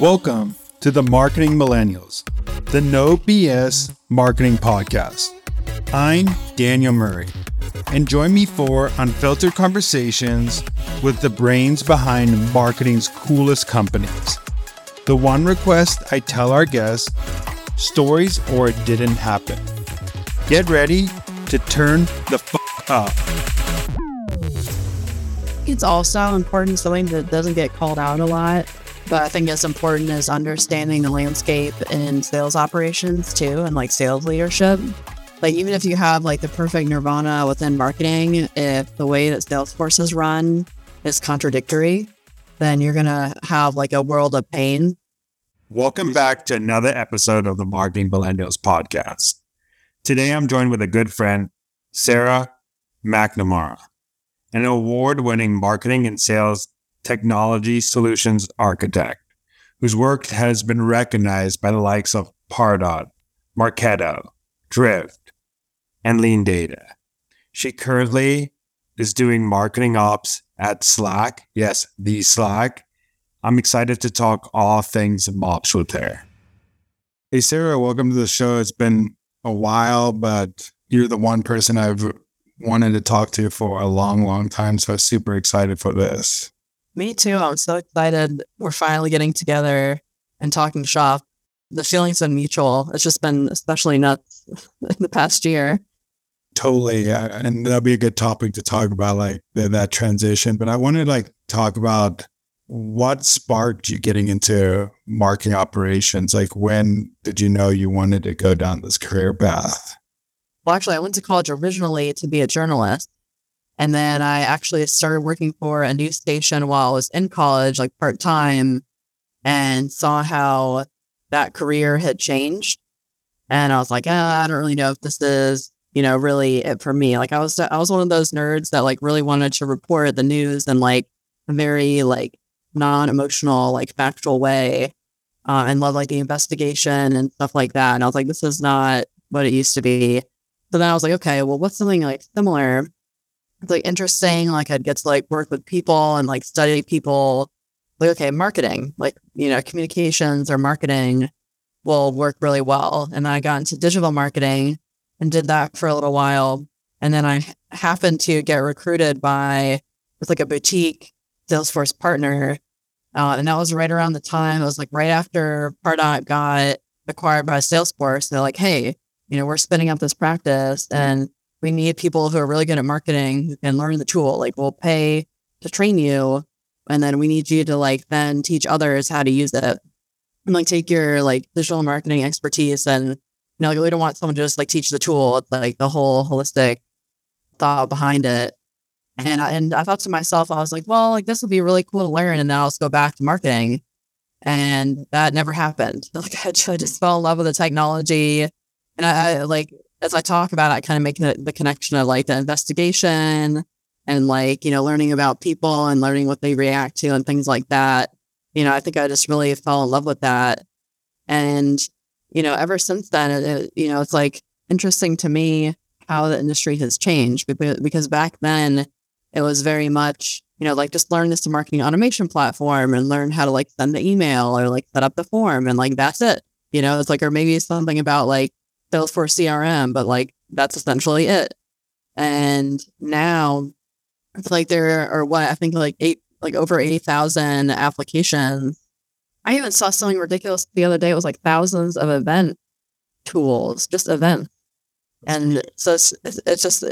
Welcome to the Marketing Millennials, the No BS Marketing Podcast. I'm Daniel Murray, and join me for unfiltered conversations with the brains behind marketing's coolest companies. The one request I tell our guests stories or it didn't happen. Get ready to turn the fuck up. It's also important, something that doesn't get called out a lot but I think as important as understanding the landscape in sales operations too, and like sales leadership. Like even if you have like the perfect nirvana within marketing, if the way that Salesforce is run is contradictory, then you're gonna have like a world of pain. Welcome back to another episode of the Marketing Millennials podcast. Today I'm joined with a good friend, Sara McNamara, an award-winning marketing and sales technology solutions architect, whose work has been recognized by the likes of Pardot, Marketo, Drift, and LeanData. She currently is doing marketing ops at Slack. Yes, the Slack. I'm excited to talk all things MOPS with her. Hey, Sara, welcome to the show. It's been a while, but you're the one person I've wanted to talk to for a long, long time. So I'm super excited for this. Me too. I'm so excited. We're finally getting together and talking shop. The feeling's been mutual. It's just been especially nuts in the past year. Totally. Yeah. And that'll be a good topic to talk about, like that transition. But I wanted to like talk about what sparked you getting into marketing operations? Like when did you know you wanted to go down this career path? Well, actually, I went to college originally to be a journalist. And then I actually started working for a news station while I was in college, like part time, and saw how that career had changed. And I was like, oh, I don't really know if this is, you know, really it for me. Like I was, I was one of those nerds that like really wanted to report the news in like a very like non-emotional, like factual way, uh, and love like the investigation and stuff like that. And I was like, this is not what it used to be. So then I was like, okay, well, what's something like similar? Like interesting. Like I'd get to like work with people and like study people. Like, okay, marketing, like, you know, communications or marketing will work really well. And then I got into digital marketing and did that for a little while. And then I happened to get recruited by with like a boutique Salesforce partner. Uh, and that was right around the time, it was like right after Pardot got acquired by Salesforce. They're like, hey, you know, we're spinning up this practice and we need people who are really good at marketing and learn the tool. Like we'll pay to train you. And then we need you to like then teach others how to use it. And like take your like digital marketing expertise and you know, like we don't want someone to just like teach the tool. Like the whole holistic thought behind it. And I, and I thought to myself, I was like, well, like this would be really cool to learn. And then I'll just go back to marketing. And that never happened. Like I just fell in love with the technology. And I, I like as I talk about it, I kind of make the, the connection of like the investigation and like, you know, learning about people and learning what they react to and things like that. You know, I think I just really fell in love with that. And, you know, ever since then, it, it, you know, it's like interesting to me how the industry has changed because, back then it was very much, you know, like just learn this marketing automation platform and learn how to like send the email or like set up the form and like that's it. You know, it's like, or maybe it's something about like Salesforce CRM, but like that's essentially it. And now it's like there are what I think like eight, like over 80,000 applications. I even saw something ridiculous the other day. It was like thousands of event tools, just events. And so it's, it's just,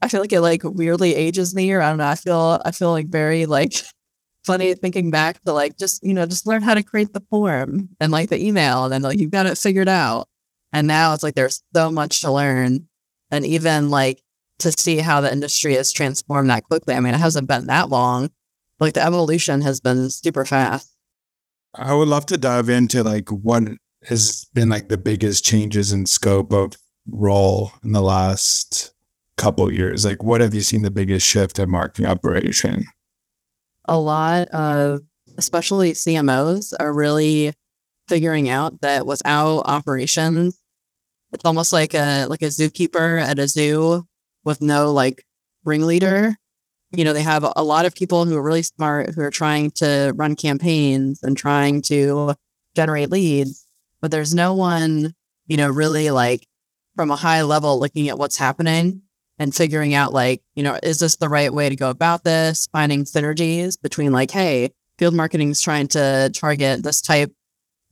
I feel like it like weirdly ages me or I don't know. I feel, I feel like very like funny thinking back to like just, you know, just learn how to create the form and like the email and then like you've got it figured out. And now it's like there's so much to learn. And even like to see how the industry has transformed that quickly. I mean, it hasn't been that long. Like the evolution has been super fast. I would love to dive into like what has been like the biggest changes in scope of role in the last couple years. Like what have you seen the biggest shift in marketing operation? A lot of especially CMOs are really figuring out that without operations, it's almost like a like a zookeeper at a zoo with no like ringleader. You know, they have a lot of people who are really smart who are trying to run campaigns and trying to generate leads, but there's no one, you know, really like from a high level looking at what's happening and figuring out like, you know, is this the right way to go about this? Finding synergies between like, hey, field marketing is trying to target this type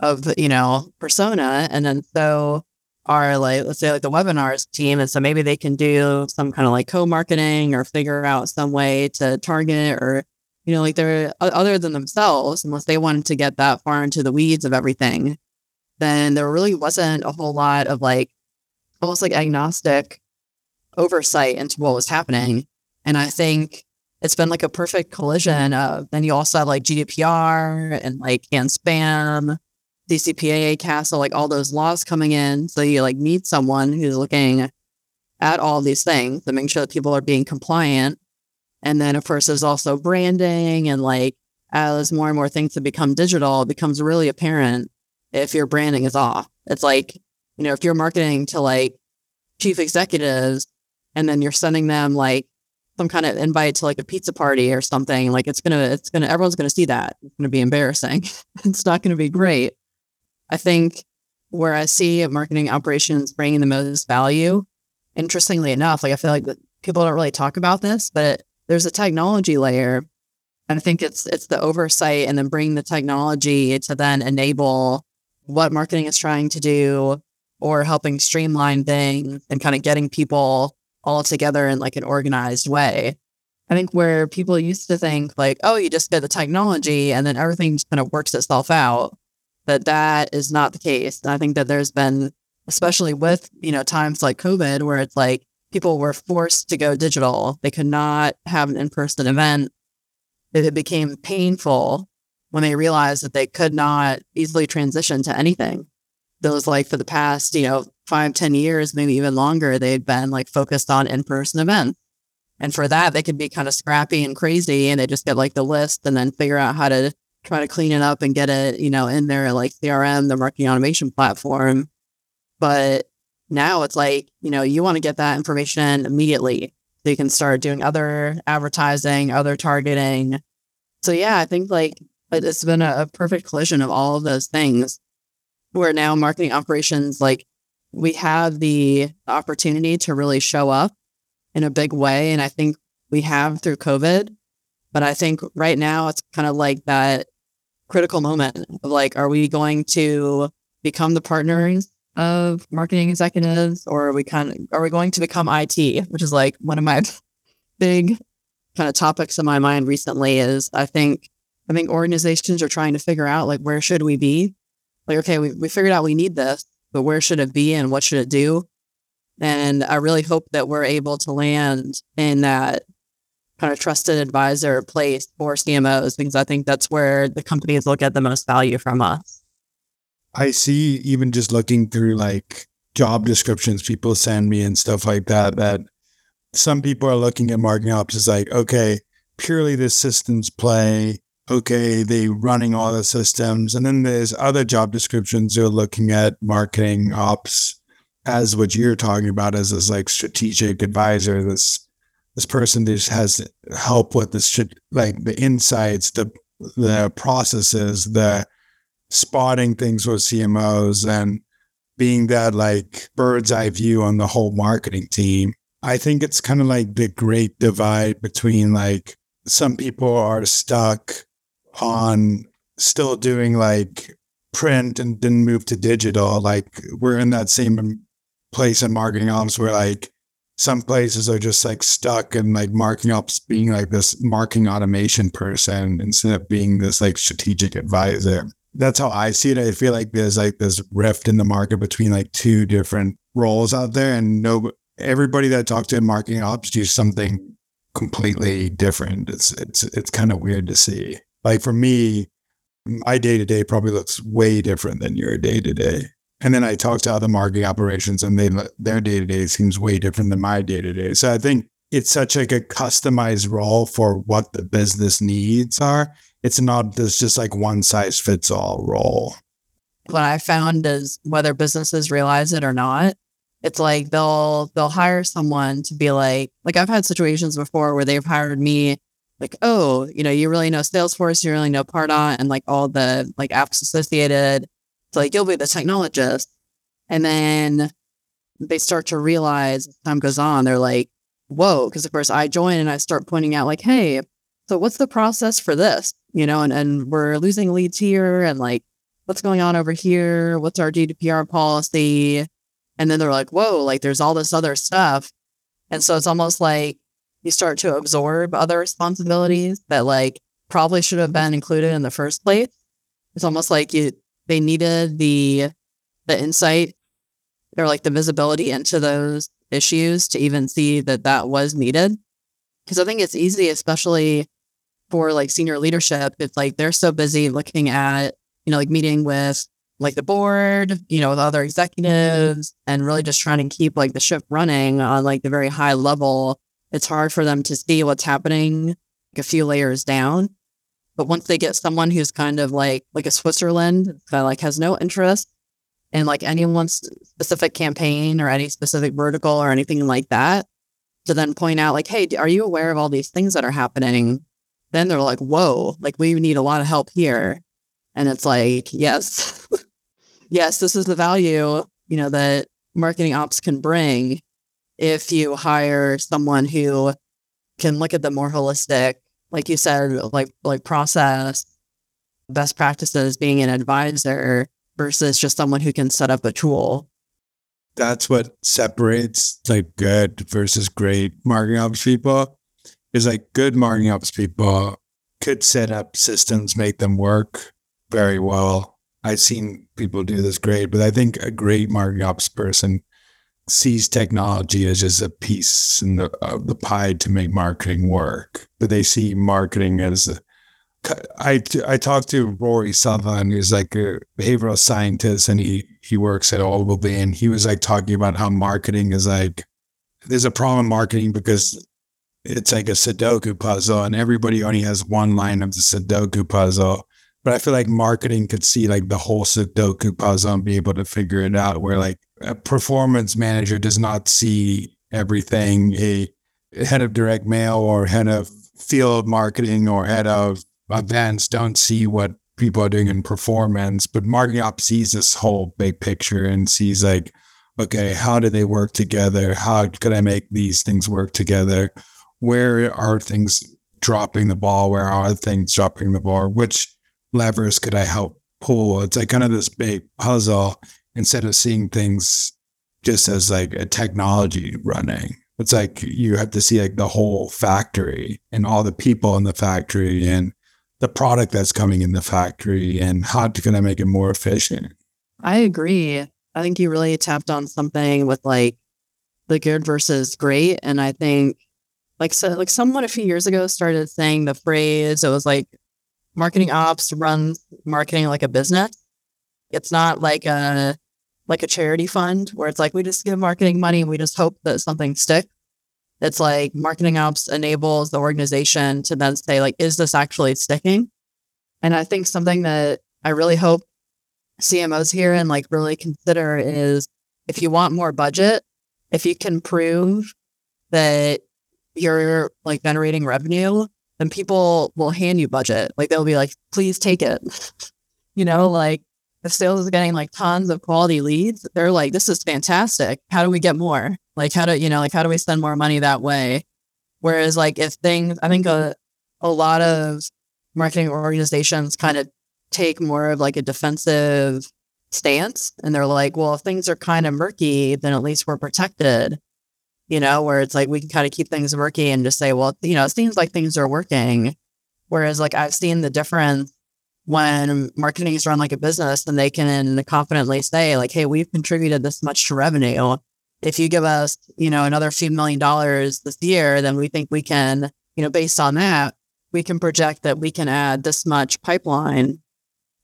of, you know, persona. And then so are like, let's say like the webinars team. And so maybe they can do some kind of like co-marketing or figure out some way to target or, you know, like they're other than themselves, unless they wanted to get that far into the weeds of everything, then there really wasn't a whole lot of like almost like agnostic oversight into what was happening. And I think it's been like a perfect collision of then you also have like GDPR and like CAN-SPAM CCPA, CASL, like all those laws coming in. So you like need someone who's looking at all these things to make sure that people are being compliant. And then, of course, there's also branding and like as more and more things have become digital, it becomes really apparent if your branding is off. It's like, you know, if you're marketing to like chief executives and then you're sending them like some kind of invite to like a pizza party or something, like it's gonna, it's gonna, everyone's gonna see that. It's gonna be embarrassing. it's not gonna be great. I think where I see marketing operations bringing the most value, interestingly enough, like I feel like people don't really talk about this, but there's a technology layer. And I think it's it's the oversight and then bring the technology to then enable what marketing is trying to do or helping streamline things and kind of getting people all together in like an organized way. I think where people used to think like, oh, you just get the technology and then everything kind of works itself out that that is not the case. And I think that there's been, especially with, you know, times like COVID, where it's like people were forced to go digital. They could not have an in-person event. It became painful when they realized that they could not easily transition to anything. Those like for the past, you know, five, ten years, maybe even longer, they'd been like focused on in-person events. And for that, they could be kind of scrappy and crazy and they just get like the list and then figure out how to try to clean it up and get it, you know, in there like CRM, the marketing automation platform. But now it's like, you know, you want to get that information immediately. So you can start doing other advertising, other targeting. So yeah, I think like it's been a, a perfect collision of all of those things where now marketing operations, like we have the opportunity to really show up in a big way. And I think we have through COVID. But I think right now it's kind of like that critical moment of like, are we going to become the partners of marketing executives or are we kind of, are we going to become IT, which is like one of my big kind of topics in my mind recently is I think, I think organizations are trying to figure out like, where should we be? Like, okay, we, we figured out we need this, but where should it be and what should it do? And I really hope that we're able to land in that kind of trusted advisor place for CMOs because I think that's where the companies will get the most value from us. I see even just looking through like job descriptions people send me and stuff like that, that some people are looking at marketing ops as like, okay, purely the systems play. Okay, they running all the systems. And then there's other job descriptions who are looking at marketing ops as what you're talking about as this like strategic advisor, this this person just has help with this like the insights, the the processes, the spotting things with CMOs and being that like bird's eye view on the whole marketing team. I think it's kind of like the great divide between like some people are stuck on still doing like print and didn't move to digital. Like we're in that same place in marketing ops where like some places are just like stuck and like marking up being like this marketing automation person instead of being this like strategic advisor. That's how I see it. I feel like there's like this rift in the market between like two different roles out there, and no, everybody that I talk to in marketing ops do something completely different. It's it's it's kind of weird to see. Like for me, my day to day probably looks way different than your day to day. And then I talk to other marketing operations and they their day to day seems way different than my day to day. So I think it's such like a customized role for what the business needs are. It's not this just like one size fits all role. What I found is whether businesses realize it or not, it's like they'll they'll hire someone to be like like I've had situations before where they've hired me like, oh, you know, you really know Salesforce, you really know Pardot and like all the like apps associated So like you'll be the technologist. And then they start to realize time goes on, they're like, whoa, because of course I join and I start pointing out like, hey, so what's the process for this? You know, and, and we're losing leads here and like what's going on over here? What's our GDPR policy? And then they're like, whoa, like there's all this other stuff. And so it's almost like you start to absorb other responsibilities that like probably should have been included in the first place. It's almost like you they needed the the insight or like the visibility into those issues to even see that that was needed. Because I think it's easy, especially for like senior leadership, it's like they're so busy looking at, you know, like meeting with like the board, you know, with other mm-hmm. executives and really just trying to keep like the ship running on like the very high level. It's hard for them to see what's happening like, a few layers down. But once they get someone who's kind of like like a Switzerland that like has no interest in like anyone's specific campaign or any specific vertical or anything like that, to then point out like, hey, are you aware of all these things that are happening? Then they're like, whoa, like we need a lot of help here. And it's like, yes, yes, this is the value, you know, that marketing ops can bring if you hire someone who can look at the more holistic like you said, like like process, best practices, being an advisor versus just someone who can set up a tool. That's what separates like good versus great marketing ops people. Is like good marketing ops people could set up systems, make them work very well. I've seen people do this great, but I think a great marketing ops person sees technology as just a piece in the, of the pie to make marketing work, but they see marketing as a, I, I talked to Rory Sutherland, who's like a behavioral scientist and he, he works at Ogilvy. And he was like talking about how marketing is like, there's a problem in marketing because it's like a Sudoku puzzle and everybody only has one line of the Sudoku puzzle. But I feel like marketing could see like the whole Sudoku puzzle and be able to figure it out where like a performance manager does not see everything. A head of direct mail or head of field marketing or head of events don't see what people are doing in performance, but marketing ops sees this whole big picture and sees like, okay, how do they work together? How could I make these things work together? Where are things dropping the ball? Where are things dropping the ball? Which levers could I help pull? It's like kind of this big puzzle instead of seeing things just as like a technology running. It's like you have to see like the whole factory and all the people in the factory and the product that's coming in the factory and how can I make it more efficient. I agree. I think you really tapped on something with like the good versus great. And I think like so like someone a few years ago started saying the phrase, it was like marketing ops runs marketing like a business. It's not like a like a charity fund where it's like we just give marketing money and we just hope that something sticks. It's like marketing ops enables the organization to then say, like, is this actually sticking? And I think something that I really hope CMOs here and like really consider is if you want more budget, if you can prove that you're like generating revenue, then people will hand you budget. Like they'll be like, please take it. you know, like if sales is getting like tons of quality leads, they're like, this is fantastic. How do we get more? Like, how do, you know, like, how do we spend more money that way? Whereas, like, if things, I think a, a lot of marketing organizations kind of take more of like a defensive stance and they're like, well, if things are kind of murky, then at least we're protected, you know, where it's like we can kind of keep things murky and just say, well, you know, it seems like things are working. Whereas, like, I've seen the difference when marketing is run like a business then they can confidently say like hey we've contributed this much to revenue. If you give us you know another few million dollars this year then we think we can you know based on that we can project that we can add this much pipeline.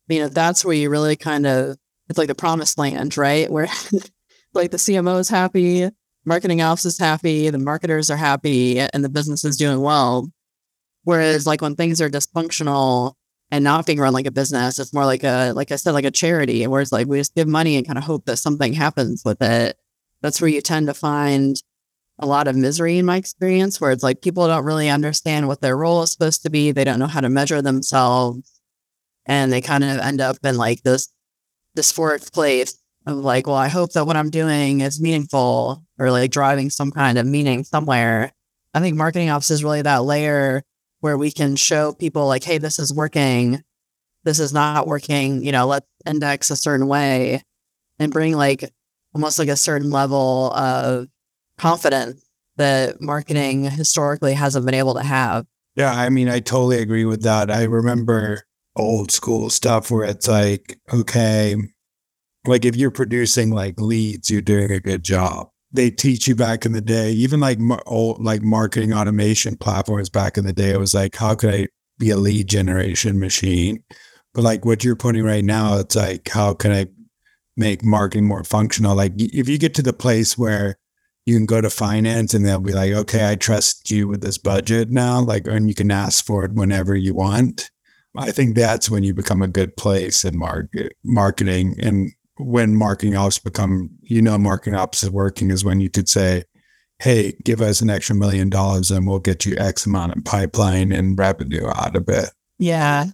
You know that's where you really kind of it's like the promised land right? Where like the cmo is happy marketing ops is happy the marketers are happy and the business is doing well. Whereas like when things are dysfunctional and not being run like a business. It's more like a, like I said, like a charity where it's like we just give money and kind of hope that something happens with it. That's where you tend to find a lot of misery in my experience, where it's like people don't really understand what their role is supposed to be. They don't know how to measure themselves. And they kind of end up in like this dysphoric place of like, well, I hope that what I'm doing is meaningful or like driving some kind of meaning somewhere. I think marketing ops is really that layer where we can show people like, hey, this is working, this is not working, you know, let's index a certain way and bring like almost like a certain level of confidence that marketing historically hasn't been able to have. Yeah, I mean, I totally agree with that. I remember old school stuff where it's like, okay, like if you're producing like leads, you're doing a good job. They teach you back in the day, even like old like marketing automation platforms back in the day. It was like, how could I be a lead generation machine? But like what you're putting right now, it's like, how can I make marketing more functional? Like if you get to the place where you can go to finance and they'll be like, okay, I trust you with this budget now, like, and you can ask for it whenever you want. I think that's when you become a good place in market marketing. And when marketing ops become, you know, marketing ops is working is when you could say, Hey, give us an extra million dollars and we'll get you X amount of pipeline and revenue out of it. Yeah.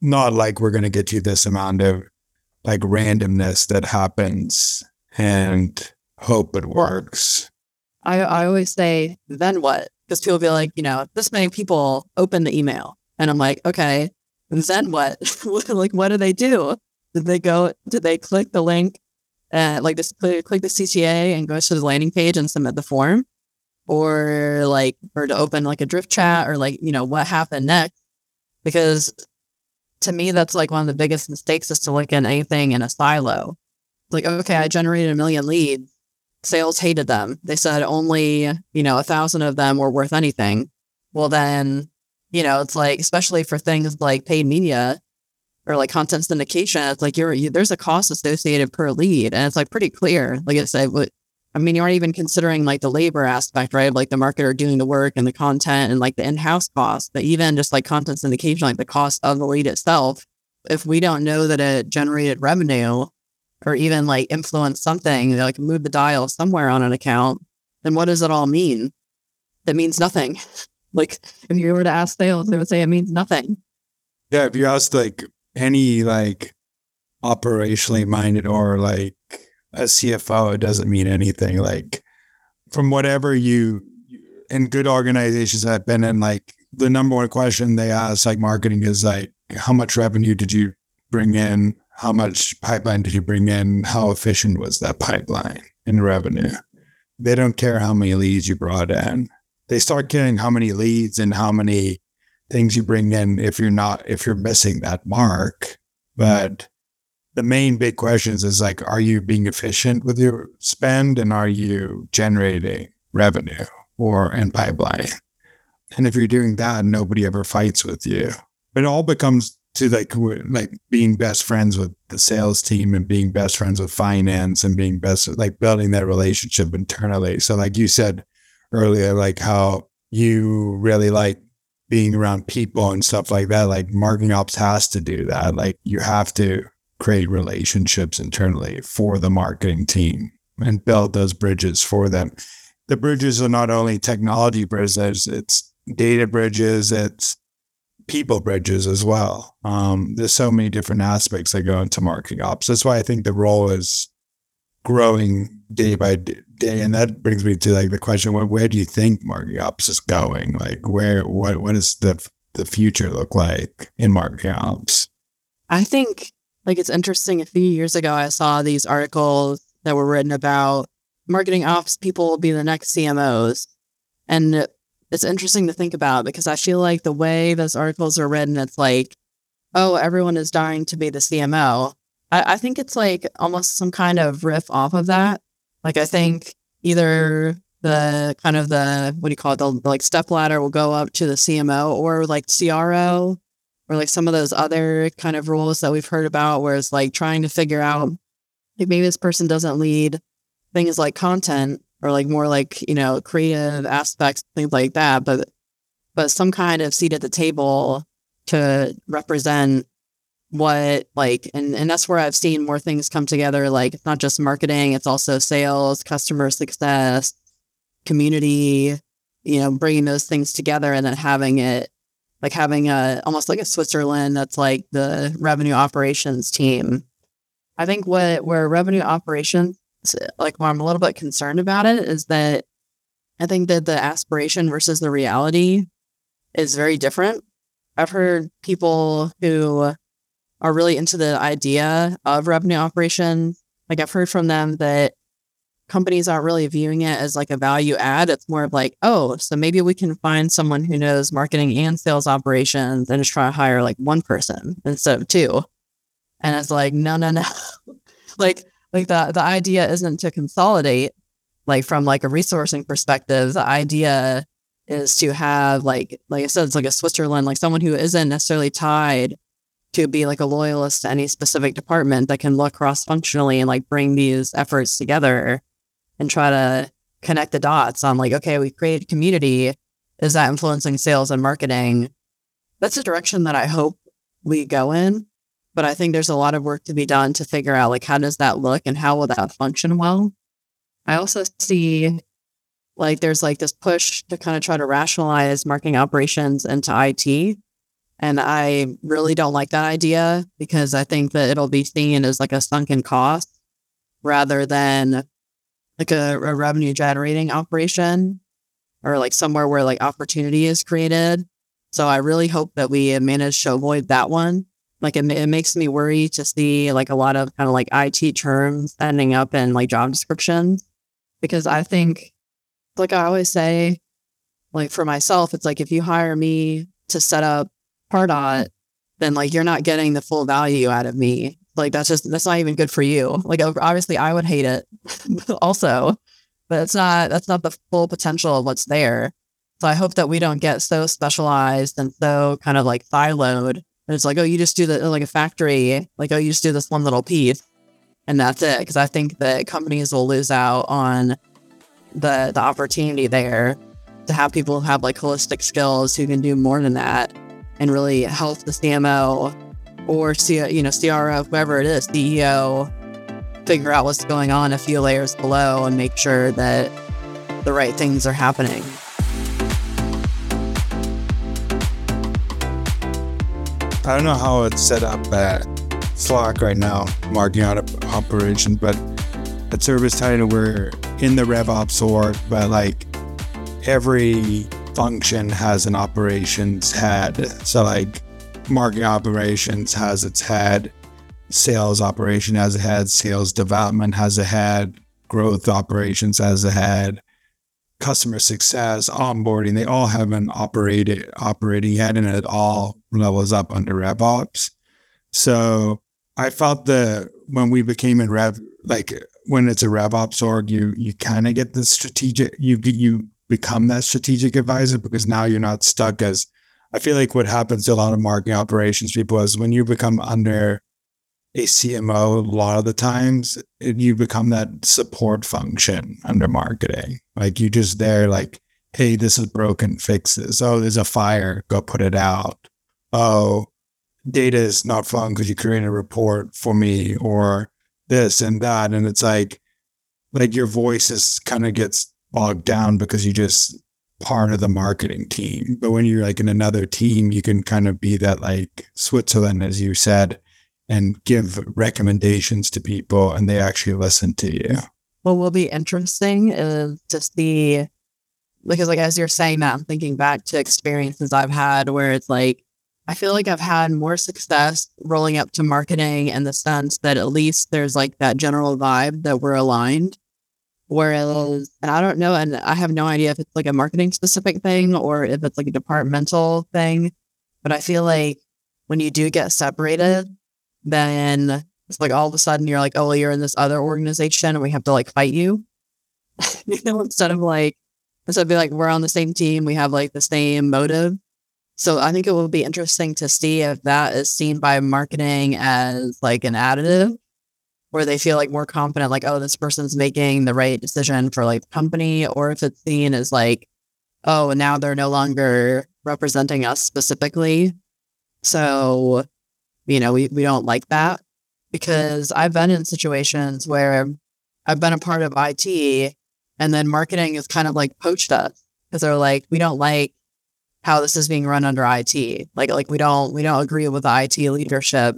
Not like we're going to get you this amount of like randomness that happens and hope it works. I, I always say, then what? Because people be like, you know, this many people open the email. And I'm like, okay, then what? like, what do they do? Did they go, did they click the link, uh, like this, click, click the CTA and go to the landing page and submit the form? Or like, or to open like a drift chat or like, you know, what happened next? Because to me, that's like one of the biggest mistakes is to look at anything in a silo. Like, okay, I generated a million leads. Sales hated them. They said only, you know, a thousand of them were worth anything. Well, then you know, it's like, especially for things like paid media or like content syndication, it's like you're, you, there's a cost associated per lead. And it's like pretty clear. Like I said, I mean, you aren't even considering like the labor aspect, right? Like the marketer doing the work and the content and like the in house cost, but even just like content syndication, like the cost of the lead itself. If we don't know that it generated revenue or even like influence something, like move the dial somewhere on an account, then what does it all mean? That means nothing. Like if you were to ask sales, they would say it means nothing. Yeah, if you ask like any like operationally minded or like a CFO, it doesn't mean anything. Like from whatever you in good organizations I've been in, like the number one question they ask like marketing is like, how much revenue did you bring in? How much pipeline did you bring in? How efficient was that pipeline in revenue? They don't care how many leads you brought in they start caring how many leads and how many things you bring in if you're not if you're missing that mark. But the main big questions is like are you being efficient with your spend and are you generating revenue or in pipeline? And if you're doing that nobody ever fights with you. It all becomes to like like being best friends with the sales team and being best friends with finance and being best like building that relationship internally. So like you said earlier, like how you really like being around people and stuff like that. Like marketing ops has to do that. Like you have to create relationships internally for the marketing team and build those bridges for them. The bridges are not only technology bridges, it's data bridges, it's people bridges as well. Um, there's so many different aspects that go into marketing ops. That's why I think the role is growing day by day. And that brings me to like the question: where, where do you think marketing ops is going? Like, where what what does the the future look like in marketing ops? I think like it's interesting. A few years ago, I saw these articles that were written about marketing ops people will be the next CMOs, and it's interesting to think about because I feel like the way those articles are written, it's like, oh, everyone is dying to be the CMO. I, I think it's like almost some kind of riff off of that. Like I think either the kind of the what do you call it? The, like step ladder will go up to the CMO or like CRO or like some of those other kind of roles that we've heard about where it's like trying to figure out like maybe this person doesn't lead things like content or like more like you know creative aspects things like that but but some kind of seat at the table to represent what like and and that's where I've seen more things come together like it's not just marketing it's also sales customer success community you know bringing those things together and then having it like having a almost like a Switzerland that's like the revenue operations team I think what where revenue operations, like where I'm a little bit concerned about it, is that I think that the aspiration versus the reality is very different. I've heard people who are really into the idea of revenue operation. Like I've heard from them that companies aren't really viewing it as like a value add. It's more of like, oh, so maybe we can find someone who knows marketing and sales operations and just try to hire like one person instead of two. And it's like, no, no, no. like, like the the idea isn't to consolidate, like from like a resourcing perspective. The idea is to have like like I said, it's like a Switzerland, like someone who isn't necessarily tied to be like a loyalist to any specific department that can look cross functionally and like bring these efforts together and try to connect the dots on like, okay, we created community. Is that influencing sales and marketing? That's a direction that I hope we go in. But I think there's a lot of work to be done to figure out like how does that look and how will that function well. I also see like there's like this push to kind of try to rationalize marketing operations into IT. And I really don't like that idea because I think that it'll be seen as like a sunken cost rather than like a, a revenue generating operation or like somewhere where like opportunity is created. So I really hope that we manage to avoid that one. Like it, it makes me worry to see like a lot of kind of like IT terms ending up in like job descriptions because I think, like I always say, like for myself, it's like if you hire me to set up Pardot, then like you're not getting the full value out of me like that's just that's not even good for you. Like obviously I would hate it also, but it's not that's not the full potential of what's there. So I hope that we don't get so specialized and so kind of like siloed. And it's like, oh, you just do the like a factory, like oh, you just do this one little piece, and that's it. Because I think that companies will lose out on the the opportunity there to have people who have like holistic skills who can do more than that and really help the CMO or C, you know, CRO, whoever it is, CEO, figure out what's going on a few layers below and make sure that the right things are happening. I don't know how it's set up at Slack right now, marking out operation, but at ServiceTitan, we're in the RevOps org, but like every function has an operations head. So like marketing operations has its head, sales operation has a head, sales development has a head, growth operations has a head, customer success, onboarding, they all have an operated operating head and it all levels up under RevOps. So I felt that when we became a Rev, like when it's a RevOps org, you you kind of get the strategic, you you become that strategic advisor because now you're not stuck as I feel like what happens to a lot of marketing operations people is when you become under a CMO, a lot of the times you become that support function under marketing. Like you just there, like, hey, this is broken, fix this. Oh, there's a fire, go put it out. Oh, data is not fun because you create a report for me or this and that. And it's like, like your voice is kind of gets bogged down because you just part of the marketing team. But when you're like in another team, you can kind of be that like Switzerland, as you said, and give recommendations to people and they actually listen to you. What will be interesting is to see, because like as you're saying that, I'm thinking back to experiences I've had where it's like, I feel like I've had more success rolling up to marketing in the sense that at least there's like that general vibe that we're aligned Whereas, and I don't know, and I have no idea if it's like a marketing specific thing or if it's like a departmental thing, but I feel like when you do get separated, then it's like all of a sudden you're like, oh, you're in this other organization and we have to like fight you. you know, instead of like, instead of being like, we're on the same team, we have like the same motive. So I think it will be interesting to see if that is seen by marketing as like an additive where they feel like more confident, like, oh, this person's making the right decision for like company, or if it's seen as like, oh, now they're no longer representing us specifically. So, you know, we, we don't like that because I've been in situations where I've been a part of IT and then marketing is kind of like poached us because they're like, we don't like how this is being run under IT. Like, like we don't, we don't agree with the IT leadership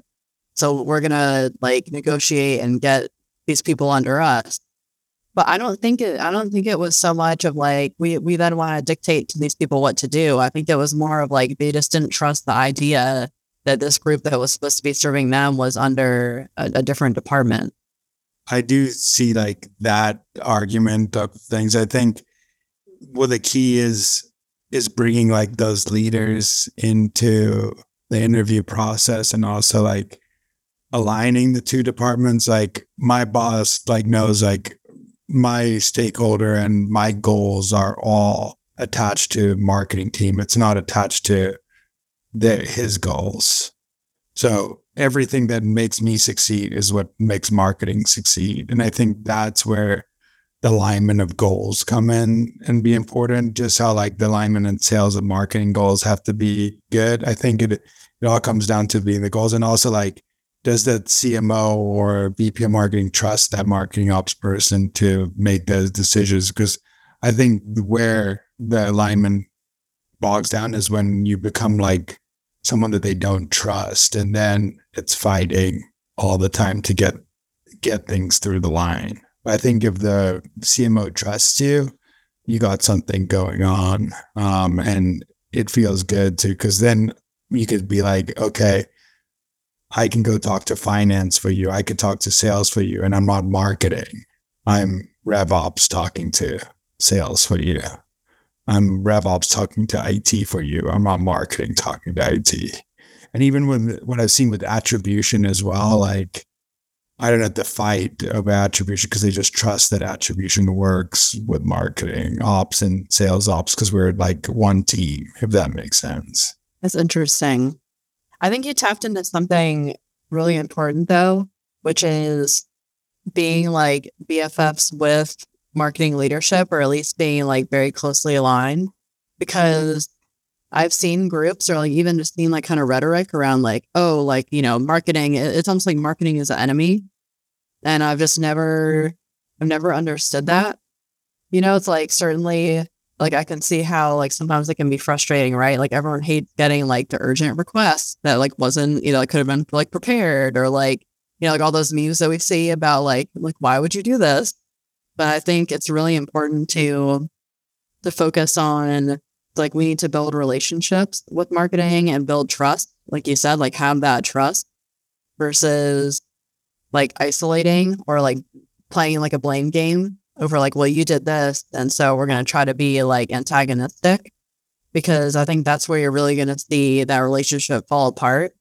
So we're going to like negotiate and get these people under us. But I don't think it, I don't think it was so much of like, we, we then want to dictate to these people what to do. I think it was more of like, they just didn't trust the idea that this group that was supposed to be serving them was under a, a different department. I do see like that argument of things. I think what the key is is bringing like those leaders into the interview process and also like aligning the two departments like my boss like knows like my stakeholder and my goals are all attached to marketing team it's not attached to the, his goals so everything that makes me succeed is what makes marketing succeed and i think that's where the alignment of goals come in and be important. Just how like the alignment and sales and marketing goals have to be good. I think it it all comes down to being the goals and also like does the CMO or VP of marketing trust that marketing ops person to make those decisions? Because I think where the alignment bogs down is when you become like someone that they don't trust, and then it's fighting all the time to get get things through the line. I think if the CMO trusts you, you got something going on. Um, and it feels good too, because then you could be like, okay, I can go talk to finance for you. I could talk to sales for you. And I'm not marketing. I'm RevOps talking to sales for you. I'm RevOps talking to IT for you. I'm not marketing talking to IT. And even with what I've seen with attribution as well, like I don't have to fight over attribution because they just trust that attribution works with marketing ops and sales ops because we're like one team, if that makes sense. That's interesting. I think you tapped into something really important though, which is being like BFFs with marketing leadership or at least being like very closely aligned because I've seen groups or like even just seen like kind of rhetoric around like, oh, like, you know, marketing, it's almost like marketing is an enemy. And I've just never, I've never understood that. You know, it's like certainly like I can see how like sometimes it can be frustrating, right? Like everyone hates getting like the urgent request that like wasn't, you know, it could have been like prepared or like, you know, like all those memes that we see about like, like, why would you do this? But I think it's really important to to focus on like we need to build relationships with marketing and build trust like you said like have that trust versus like isolating or like playing like a blame game over like well you did this and so we're going to try to be like antagonistic because i think that's where you're really going to see that relationship fall apart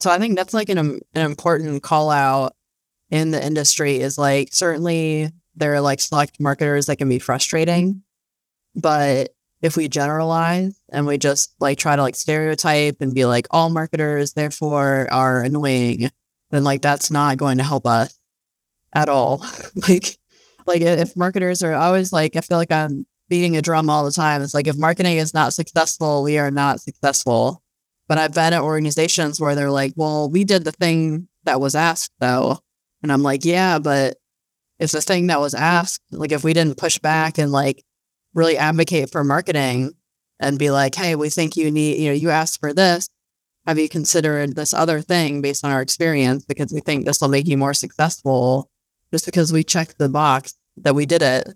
so i think that's like an, an important call out in the industry is like certainly there are like select marketers that can be frustrating but if we generalize and we just like try to like stereotype and be like all marketers therefore are annoying, then like that's not going to help us at all. like like if marketers are always like I feel like I'm beating a drum all the time. It's like if marketing is not successful, we are not successful. But I've been at organizations where they're like, well, we did the thing that was asked though. And I'm like, yeah, but it's the thing that was asked. Like if we didn't push back and like really advocate for marketing and be like, hey, we think you need, you know, you asked for this. Have you considered this other thing based on our experience? Because we think this will make you more successful. Just because we checked the box that we did it,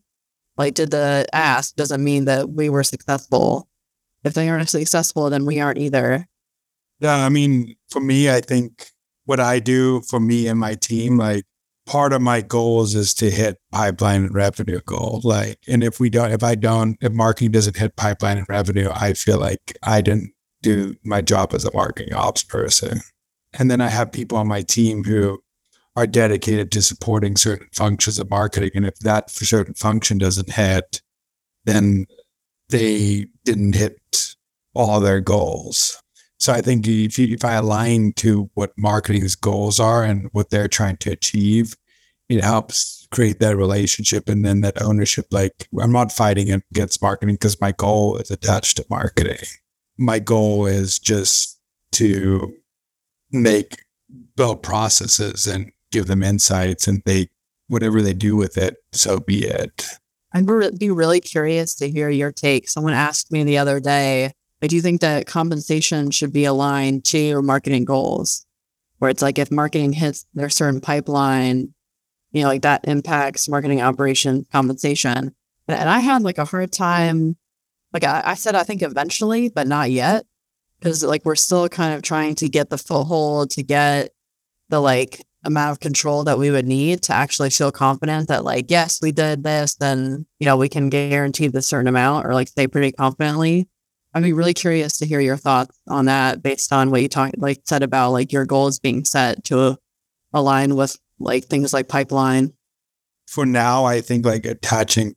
like did the ask, doesn't mean that we were successful. If they aren't successful, then we aren't either. Yeah, I mean, for me, I think what I do for me and my team, like part of my goals is to hit pipeline and revenue goal. Like, and if we don't, if I don't, if marketing doesn't hit pipeline and revenue, I feel like I didn't do my job as a marketing ops person. And then I have people on my team who are dedicated to supporting certain functions of marketing. And if that certain function doesn't hit, then they didn't hit all their goals. So I think if, you, if I align to what marketing's goals are and what they're trying to achieve, it helps create that relationship and then that ownership. Like I'm not fighting against marketing because my goal is attached to marketing. My goal is just to make build processes and give them insights and they whatever they do with it, so be it. I'd be really curious to hear your take. Someone asked me the other day I do you think that compensation should be aligned to your marketing goals. where it's like if marketing hits their certain pipeline, you know, like that impacts marketing operation compensation. And I had like a hard time, like I, I said, I think eventually, but not yet. Cause like we're still kind of trying to get the foothold to get the like amount of control that we would need to actually feel confident that like, yes, we did this, then, you know, we can guarantee the certain amount or like say pretty confidently. I'd be really curious to hear your thoughts on that based on what you talked like said about like your goals being set to align with like things like pipeline. For now, I think like attaching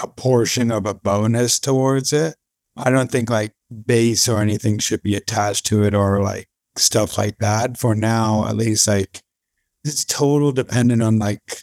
a portion of a bonus towards it. I don't think like base or anything should be attached to it or like stuff like that. For now, at least like it's total dependent on like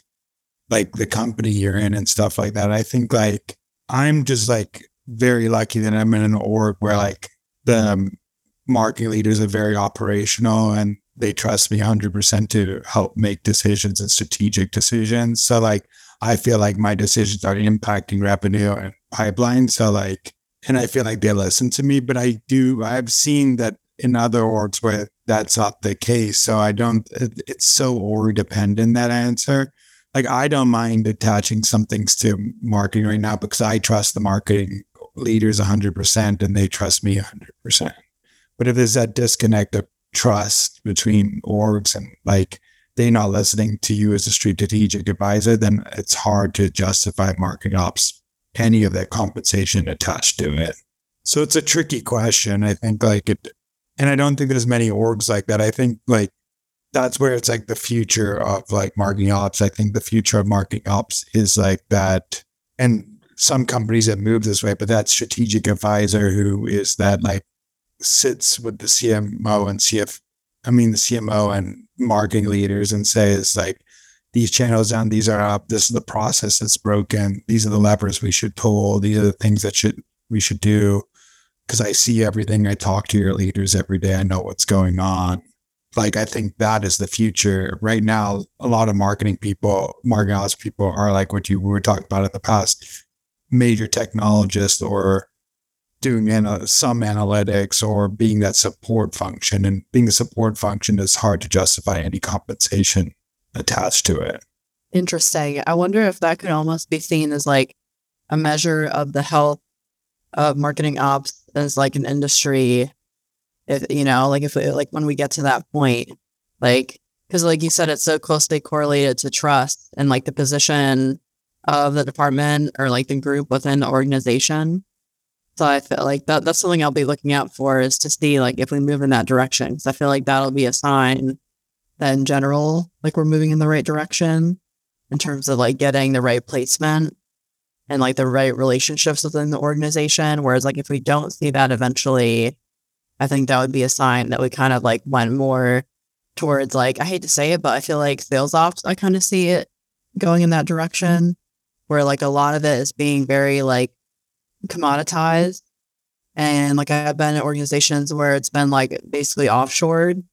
like the company you're in and stuff like that. I think like I'm just like very lucky that I'm in an org where like the um, marketing leaders are very operational and they trust me 100% to help make decisions and strategic decisions. So like I feel like my decisions are impacting revenue and pipeline. So like, and I feel like they listen to me, but I do, I've seen that in other orgs where that's not the case. So I don't, it's so org dependent that answer. Like I don't mind attaching some things to marketing right now because I trust the marketing leaders 100% and they trust me 100%. But if there's that disconnect of trust between orgs and like they're not listening to you as a strategic advisor, then it's hard to justify marketing ops any of that compensation attached to it. So it's a tricky question. I think like it, and I don't think there's many orgs like that. I think like that's where it's like the future of like marketing ops. I think the future of marketing ops is like that. And some companies have moved this way, but that strategic advisor who is that like sits with the CMO and CF, I mean, the CMO and marketing leaders and says like, these channels down, these are up, this is the process that's broken, these are the levers we should pull, these are the things that should we should do. Cause I see everything. I talk to your leaders every day. I know what's going on. Like I think that is the future. Right now, a lot of marketing people, marketing ops people are like what you were talking about in the past, major technologists or doing some analytics or being that support function. And being a support function is hard to justify any compensation attached to it. Interesting. I wonder if that could almost be seen as like a measure of the health of marketing ops as like an industry. If you know, like if uh, like when we get to that point, like because like you said, it's so closely correlated to trust and like the position of the department or like the group within the organization. So I feel like that that's something I'll be looking out for is to see like if we move in that direction. Because I feel like that'll be a sign that in general, like we're moving in the right direction in terms of like getting the right placement and like the right relationships within the organization. Whereas like if we don't see that eventually, I think that would be a sign that we kind of like went more towards like I hate to say it, but I feel like sales ops, I kind of see it going in that direction where like a lot of it is being very like commoditized. And like I've been in organizations where it's been like basically offshored,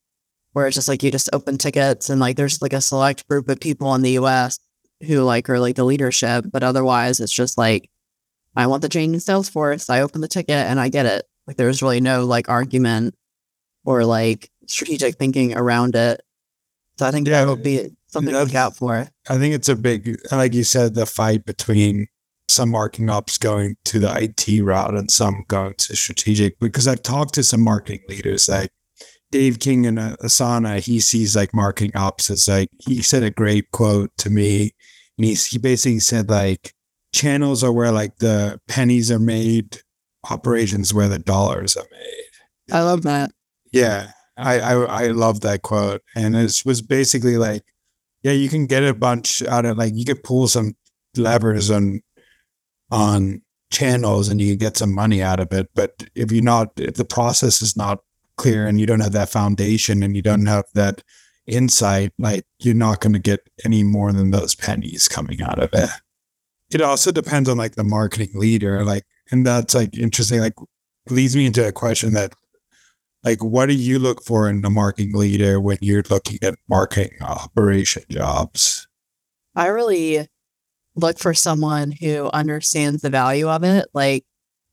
where it's just like you just open tickets and like there's like a select group of people in the US who like are like the leadership, but otherwise it's just like I want the change in Salesforce. I open the ticket and I get it. Like there's really no like argument or like strategic thinking around it. So I think yeah, that will be something to look out for. I think it's a big, like you said, the fight between some marketing ops going to the IT route and some going to strategic. Because I've talked to some marketing leaders, like Dave King and uh, Asana, he sees like marketing ops as like, he said a great quote to me. And he, he basically said like, channels are where like the pennies are made, operations where the dollars are made. I love that. Yeah. I, I, I love that quote. And it was basically like, yeah, you can get a bunch out of like, you could pull some levers on on channels and you get some money out of it. But if you're not, if the process is not clear and you don't have that foundation and you don't have that insight, like you're not going to get any more than those pennies coming out of it. It also depends on like the marketing leader, like, and that's like interesting. Like, leads me into a question that, like, what do you look for in a marketing leader when you're looking at marketing operation jobs? I really look for someone who understands the value of it. Like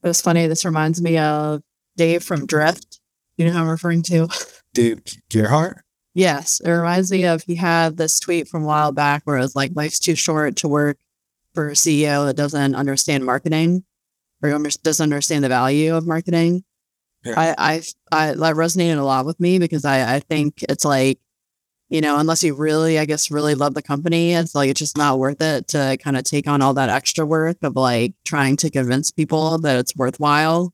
it was funny. This reminds me of Dave from Drift. You know who I'm referring to? Dude, Gerhardt? Yes, it reminds me of he had this tweet from a while back where it was like, "Life's too short to work for a CEO that doesn't understand marketing or doesn't understand the value of marketing." Yeah. I, I, I, that resonated a lot with me because I, I think it's like, you know, unless you really, I guess, really love the company, it's like it's just not worth it to kind of take on all that extra work of like trying to convince people that it's worthwhile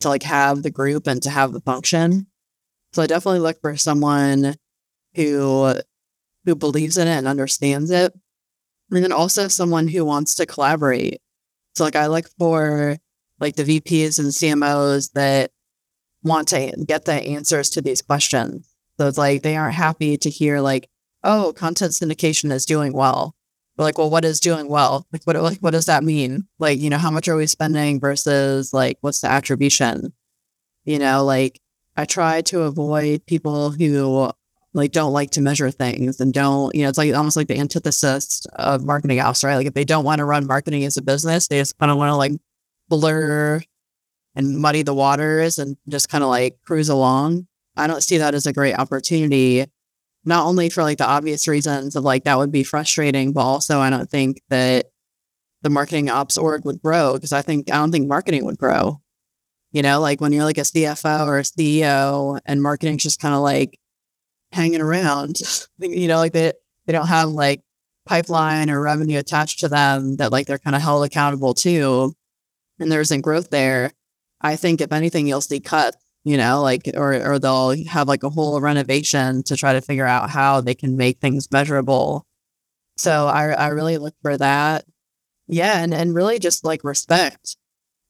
to like have the group and to have the function. So I definitely look for someone who who believes in it and understands it. And then also someone who wants to collaborate. So like I look for like the VPs and CMOs that want to get the answers to these questions. So it's like they aren't happy to hear like, oh, content syndication is doing well. Like, well, what is doing well? Like what like what does that mean? Like, you know, how much are we spending versus like what's the attribution? You know, like I try to avoid people who like don't like to measure things and don't, you know, it's like almost like the antithesis of marketing ops, right? Like if they don't want to run marketing as a business, they just kind of want to like blur and muddy the waters and just kind of like cruise along. I don't see that as a great opportunity, not only for like the obvious reasons of like that would be frustrating, but also I don't think that the marketing ops org would grow because I think I don't think marketing would grow. You know, like when you're like a CFO or a CEO and marketing's just kind of like hanging around, you know, like they, they don't have like pipeline or revenue attached to them that like they're kind of held accountable to and there isn't growth there. I think if anything, you'll see cuts, you know, like, or, or they'll have like a whole renovation to try to figure out how they can make things measurable. So I, I really look for that. Yeah. And, and really just like respect,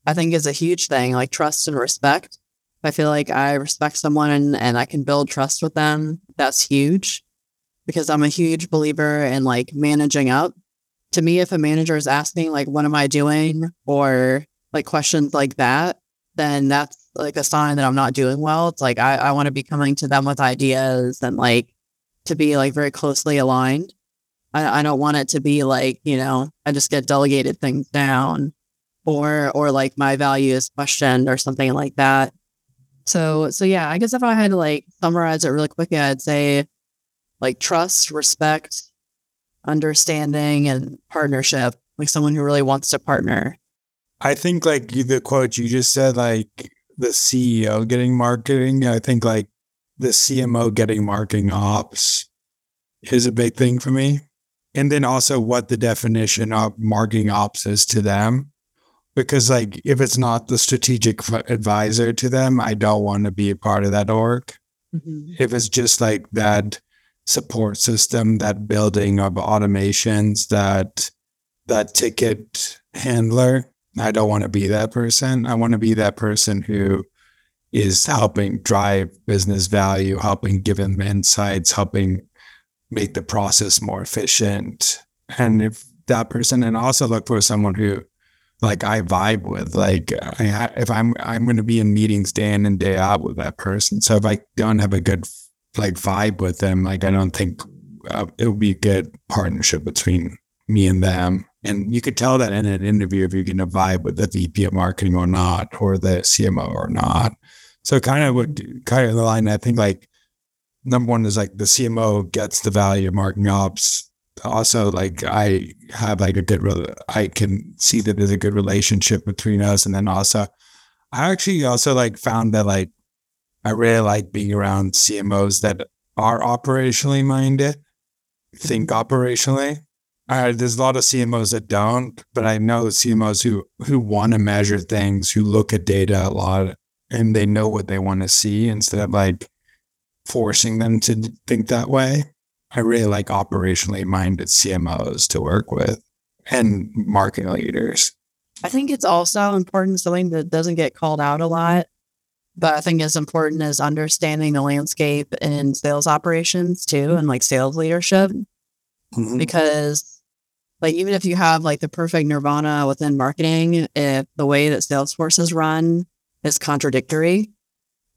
I think is a huge thing, like trust and respect. I feel like I respect someone and, and I can build trust with them. That's huge because I'm a huge believer in like managing up. To me, if a manager is asking, like, what am I doing? Or like questions like that, then that's like a sign that I'm not doing well. It's like I, I want to be coming to them with ideas and like to be like very closely aligned. I, I don't want it to be like, you know, I just get delegated things down or or like my value is questioned or something like that. So so yeah, I guess if I had to like summarize it really quickly, I'd say like trust, respect, understanding, and partnership. Like someone who really wants to partner. I think like the quote you just said, like the CEO getting marketing. I think like the CMO getting marketing ops is a big thing for me. And then also what the definition of marketing ops is to them. Because like if it's not the strategic advisor to them, I don't want to be a part of that org. Mm-hmm. If it's just like that support system, that building of automations, that that ticket handler, I don't want to be that person. I want to be that person who is helping drive business value, helping give them insights, helping make the process more efficient. And if that person, and also look for someone who, like, I vibe with, like, I, if I'm, I'm going to be in meetings day in and day out with that person. So if I don't have a good like vibe with them, like, I don't think uh, it would be a good partnership between me and them. And you could tell that in an interview if you're going to vibe with the VP of marketing or not, or the CMO or not. So kind of what kind of the line I think like number one is like the CMO gets the value of marketing ops. Also, like I have like a good, I can see that there's a good relationship between us. And then also, I actually also like found that like I really like being around CMOs that are operationally minded, think operationally. Uh, there's a lot of CMOs that don't, but I know CMOs who who want to measure things, who look at data a lot, and they know what they want to see instead of like forcing them to think that way. I really like operationally minded CMOs to work with and marketing leaders. I think it's also important, something that doesn't get called out a lot, but I think as important is understanding the landscape in sales operations too, and like sales leadership, because like even if you have like the perfect nirvana within marketing, if the way that Salesforce is run is contradictory,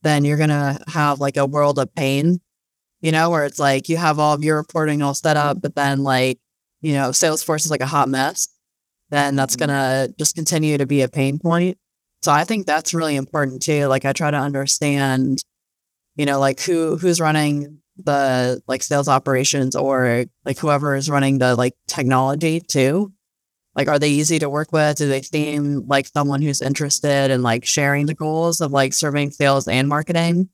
then you're gonna have like a world of pain, you know, where it's like you have all of your reporting all set up, but then like, you know, Salesforce is like a hot mess, then that's mm-hmm. gonna just continue to be a pain point. So I think that's really important too. Like I try to understand, you know, like who who's running the like sales operations or like whoever is running the like technology too? Like, are they easy to work with? Do they seem like someone who's interested in like sharing the goals of like serving sales and marketing?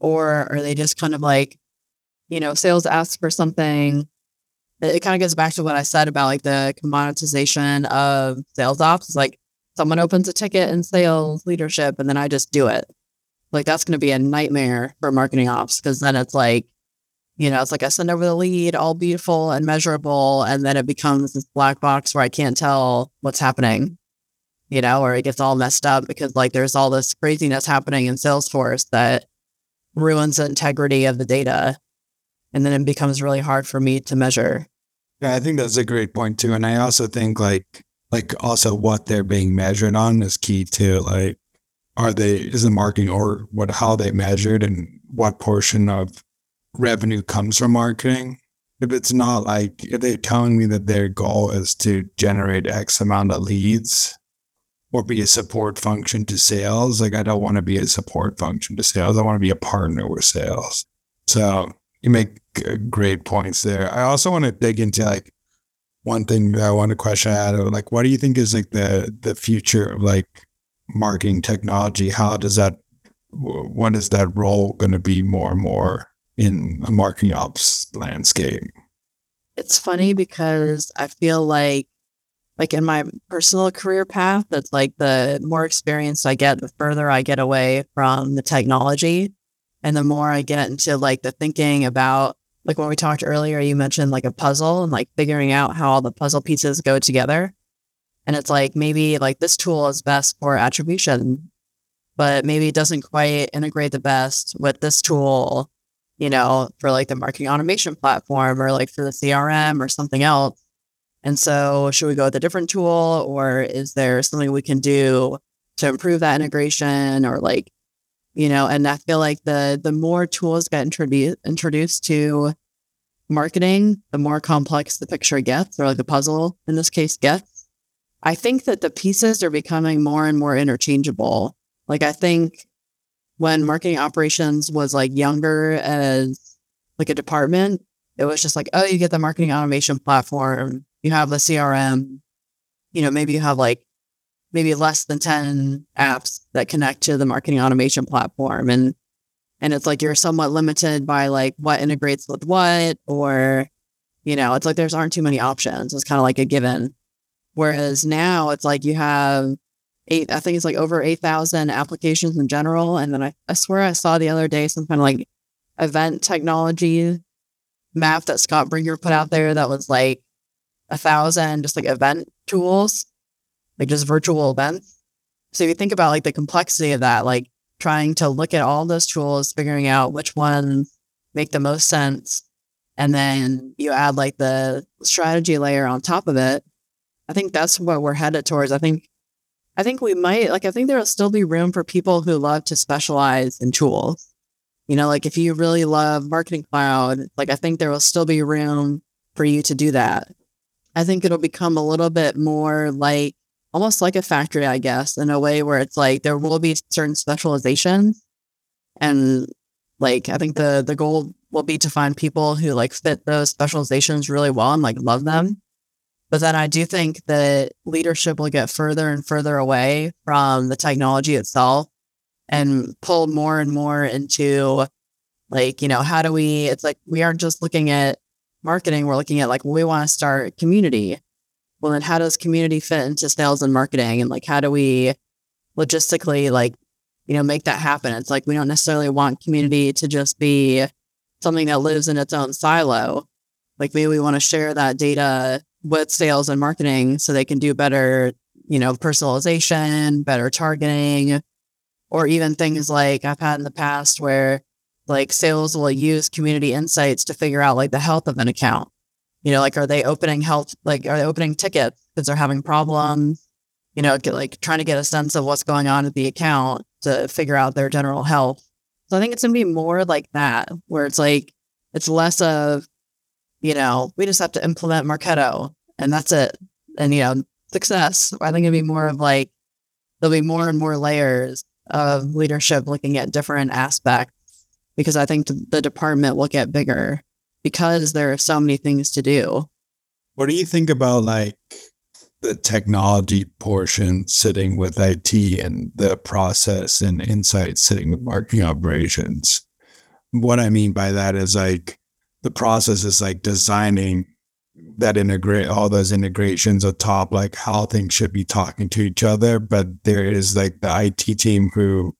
Or are they just kind of like, you know, sales asks for something? It, it kind of goes back to what I said about like the commoditization of sales ops. It's like someone opens a ticket in sales leadership and then I just do it. Like that's going to be a nightmare for marketing ops because then it's like, you know, it's like I send over the lead, all beautiful and measurable, and then it becomes this black box where I can't tell what's happening, you know, or it gets all messed up because like there's all this craziness happening in Salesforce that ruins the integrity of the data. And then it becomes really hard for me to measure. Yeah, I think that's a great point too. And I also think like like also what they're being measured on is key too. Like are they is the marketing or what how they measured and what portion of revenue comes from marketing. If it's not like if they're telling me that their goal is to generate X amount of leads or be a support function to sales, like I don't want to be a support function to sales. I want to be a partner with sales. So you make great points there. I also want to dig into like one thing that I want to question out of like what do you think is like the the future of like marketing technology? How does that what is that role going to be more and more in a marketing ops landscape? It's funny because I feel like like in my personal career path, that's like the more experience I get, the further I get away from the technology. And the more I get into like the thinking about like when we talked earlier, you mentioned like a puzzle and like figuring out how all the puzzle pieces go together. And it's like maybe like this tool is best for attribution, but maybe it doesn't quite integrate the best with this tool you know, for like the marketing automation platform or like for the CRM or something else. And so, should we go with a different tool or is there something we can do to improve that integration or like, you know, and I feel like the the more tools get introduced introduced to marketing, the more complex the picture gets, or like the puzzle in this case gets. I think that the pieces are becoming more and more interchangeable. Like I think when marketing operations was like younger as like a department, it was just like, oh, you get the marketing automation platform, you have the CRM, you know, maybe you have like maybe less than 10 apps that connect to the marketing automation platform. And and it's like you're somewhat limited by like what integrates with what, or, you know, it's like there's aren't too many options. It's kind of like a given. Whereas now it's like you have eight, I think it's like over 8,000 applications in general. And then I, I swear I saw the other day some kind of like event technology map that Scott Brinker put out there that was like a thousand just like event tools, like just virtual events. So if you think about like the complexity of that, like trying to look at all those tools, figuring out which ones make the most sense. And then you add like the strategy layer on top of it. I think that's what we're headed towards. I think I think we might like I think there'll still be room for people who love to specialize in tools. You know, like if you really love marketing cloud, like I think there will still be room for you to do that. I think it'll become a little bit more like almost like a factory, I guess, in a way where it's like there will be certain specializations. And like I think the the goal will be to find people who like fit those specializations really well and like love them. But then I do think that leadership will get further and further away from the technology itself and pull more and more into like, you know, how do we, it's like we aren't just looking at marketing, we're looking at like, we want to start community. Well, then how does community fit into sales and marketing? And like, how do we logistically, like, you know, make that happen? It's like we don't necessarily want community to just be something that lives in its own silo. Like, maybe we want to share that data with sales and marketing so they can do better, you know, personalization, better targeting, or even things like I've had in the past where like sales will use community insights to figure out like the health of an account. You know, like are they opening health, like are they opening tickets because they're having problems? You know, get, like trying to get a sense of what's going on with the account to figure out their general health. So I think it's gonna be more like that, where it's like it's less of, you know, we just have to implement Marketo and that's it. And you know, success. I think it'd be more of like there'll be more and more layers of leadership looking at different aspects because I think the department will get bigger because there are so many things to do. What do you think about like the technology portion sitting with IT and the process and insight sitting with marketing operations? What I mean by that is like the process is like designing that integrate all those integrations atop like how things should be talking to each other. But there is like the IT team who,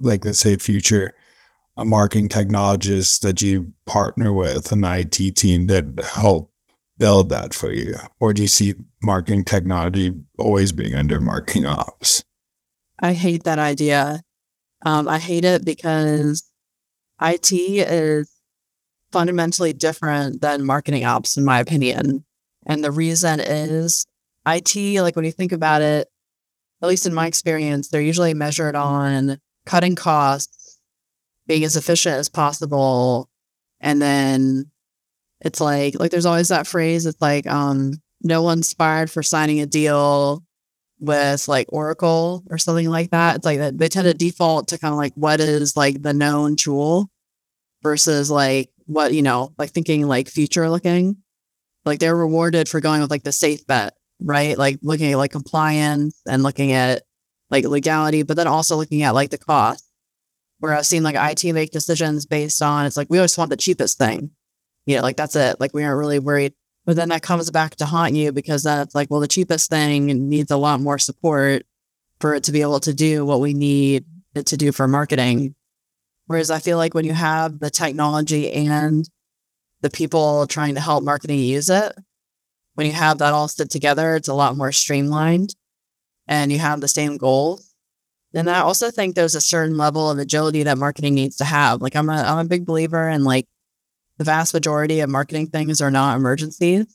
like let's say future a marketing technologist that you partner with, an IT team that help build that for you? Or do you see marketing technology always being under marketing ops? I hate that idea. Um, I hate it because IT is fundamentally different than marketing ops, in my opinion. And the reason is IT, like when you think about it, at least in my experience, they're usually measured on cutting costs, being as efficient as possible, and then it's like like there's always that phrase it's like um no one's fired for signing a deal with like Oracle or something like that. It's like that they tend to default to kind of like what is like the known tool versus like what, you know, like thinking like future looking. Like they're rewarded for going with like the safe bet, right? Like looking at like compliance and looking at like legality, but then also looking at like the cost. Where I've seen like IT make decisions based on it's like we always want the cheapest thing you know, like that's it. Like we aren't really worried. But then that comes back to haunt you because that's like, well, the cheapest thing needs a lot more support for it to be able to do what we need it to do for marketing. Whereas I feel like when you have the technology and the people trying to help marketing use it, when you have that all sit together, it's a lot more streamlined and you have the same goals. And I also think there's a certain level of agility that marketing needs to have. Like I'm a I'm a big believer in like the vast majority of marketing things are not emergencies,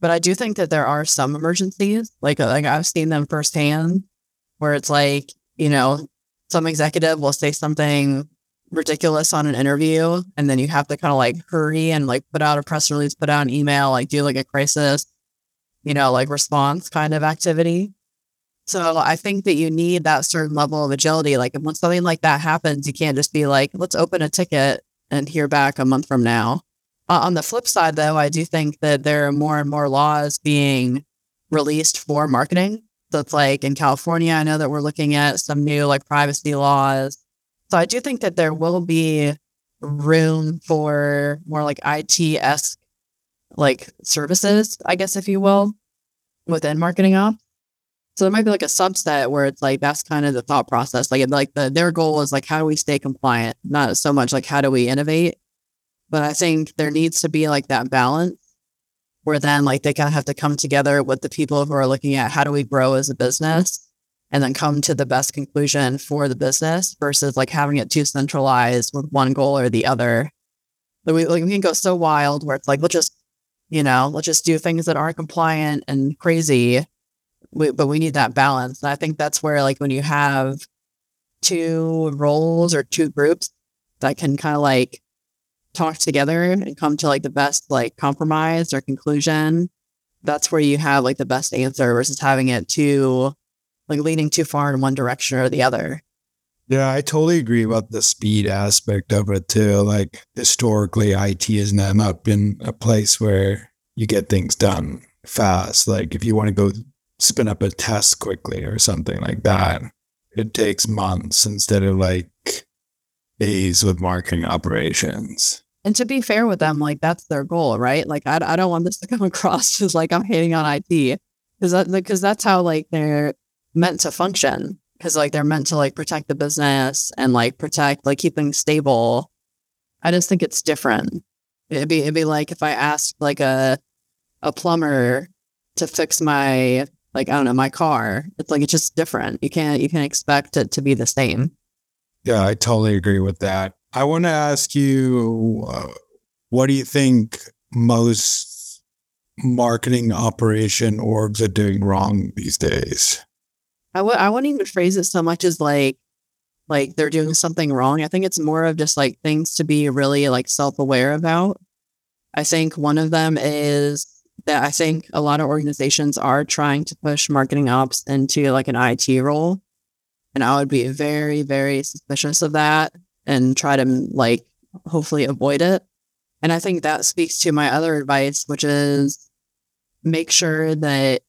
but I do think that there are some emergencies. Like, uh, like I've seen them firsthand where it's like, you know, some executive will say something ridiculous on an interview and then you have to kind of like hurry and like put out a press release, put out an email, like do like a crisis, you know, like response kind of activity. So I think that you need that certain level of agility. Like when something like that happens, you can't just be like, let's open a ticket and hear back a month from now. Uh, on the flip side, though, I do think that there are more and more laws being released for marketing. So like in California, I know that we're looking at some new like privacy laws. So I do think that there will be room for more like IT esque like services, I guess, if you will, within marketing ops. So there might be like a subset where it's like that's kind of the thought process. Like like the their goal is like how do we stay compliant, not so much like how do we innovate. But I think there needs to be like that balance where then like they kind of have to come together with the people who are looking at how do we grow as a business and then come to the best conclusion for the business versus like having it too centralized with one goal or the other. Like we, like we can go so wild where it's like let's just you know let's just do things that aren't compliant and crazy we, but we need that balance. And I think that's where, like, when you have two roles or two groups that can kind of like talk together and come to like the best like compromise or conclusion, that's where you have like the best answer versus having it too like leaning too far in one direction or the other. Yeah, I totally agree about the speed aspect of it too. Like historically, IT has not been a place where you get things done fast. Like if you want to go spin up a test quickly or something like that. It takes months instead of like days with marketing operations. And to be fair with them, like that's their goal, right? Like I, I don't want this to come across as like I'm hating on IT because that, because that's how like they're meant to function because like they're meant to like protect the business and like protect like keep things stable. I just think it's different. It'd be it'd be like if I asked like a a plumber to fix my like I don't know my car. It's like it's just different. You can't you can't expect it to be the same. Yeah, I totally agree with that. I want to ask you, uh, what do you think most marketing operation orgs are doing wrong these days? I w- I wouldn't even phrase it so much as like like they're doing something wrong. I think it's more of just like things to be really like self aware about. I think one of them is that I think a lot of organizations are trying to push marketing ops into like an IT role. And I would be very, very suspicious of that and try to like hopefully avoid it. And I think that speaks to my other advice, which is make sure that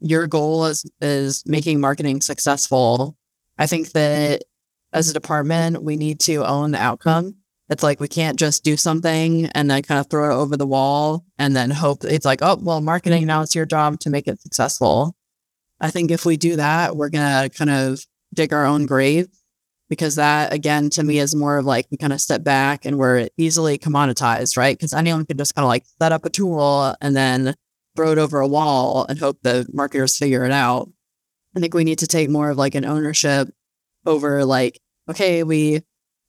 your goal is is making marketing successful. I think that as a department, we need to own the outcome. It's like we can't just do something and then kind of throw it over the wall and then hope it's like, oh, well, marketing now it's your job to make it successful. I think if we do that, we're gonna kind of dig our own grave because that again to me is more of like we kind of step back and we're easily commoditized, right? Because anyone can just kind of like set up a tool and then throw it over a wall and hope the marketers figure it out. I think we need to take more of like an ownership over like, okay, we,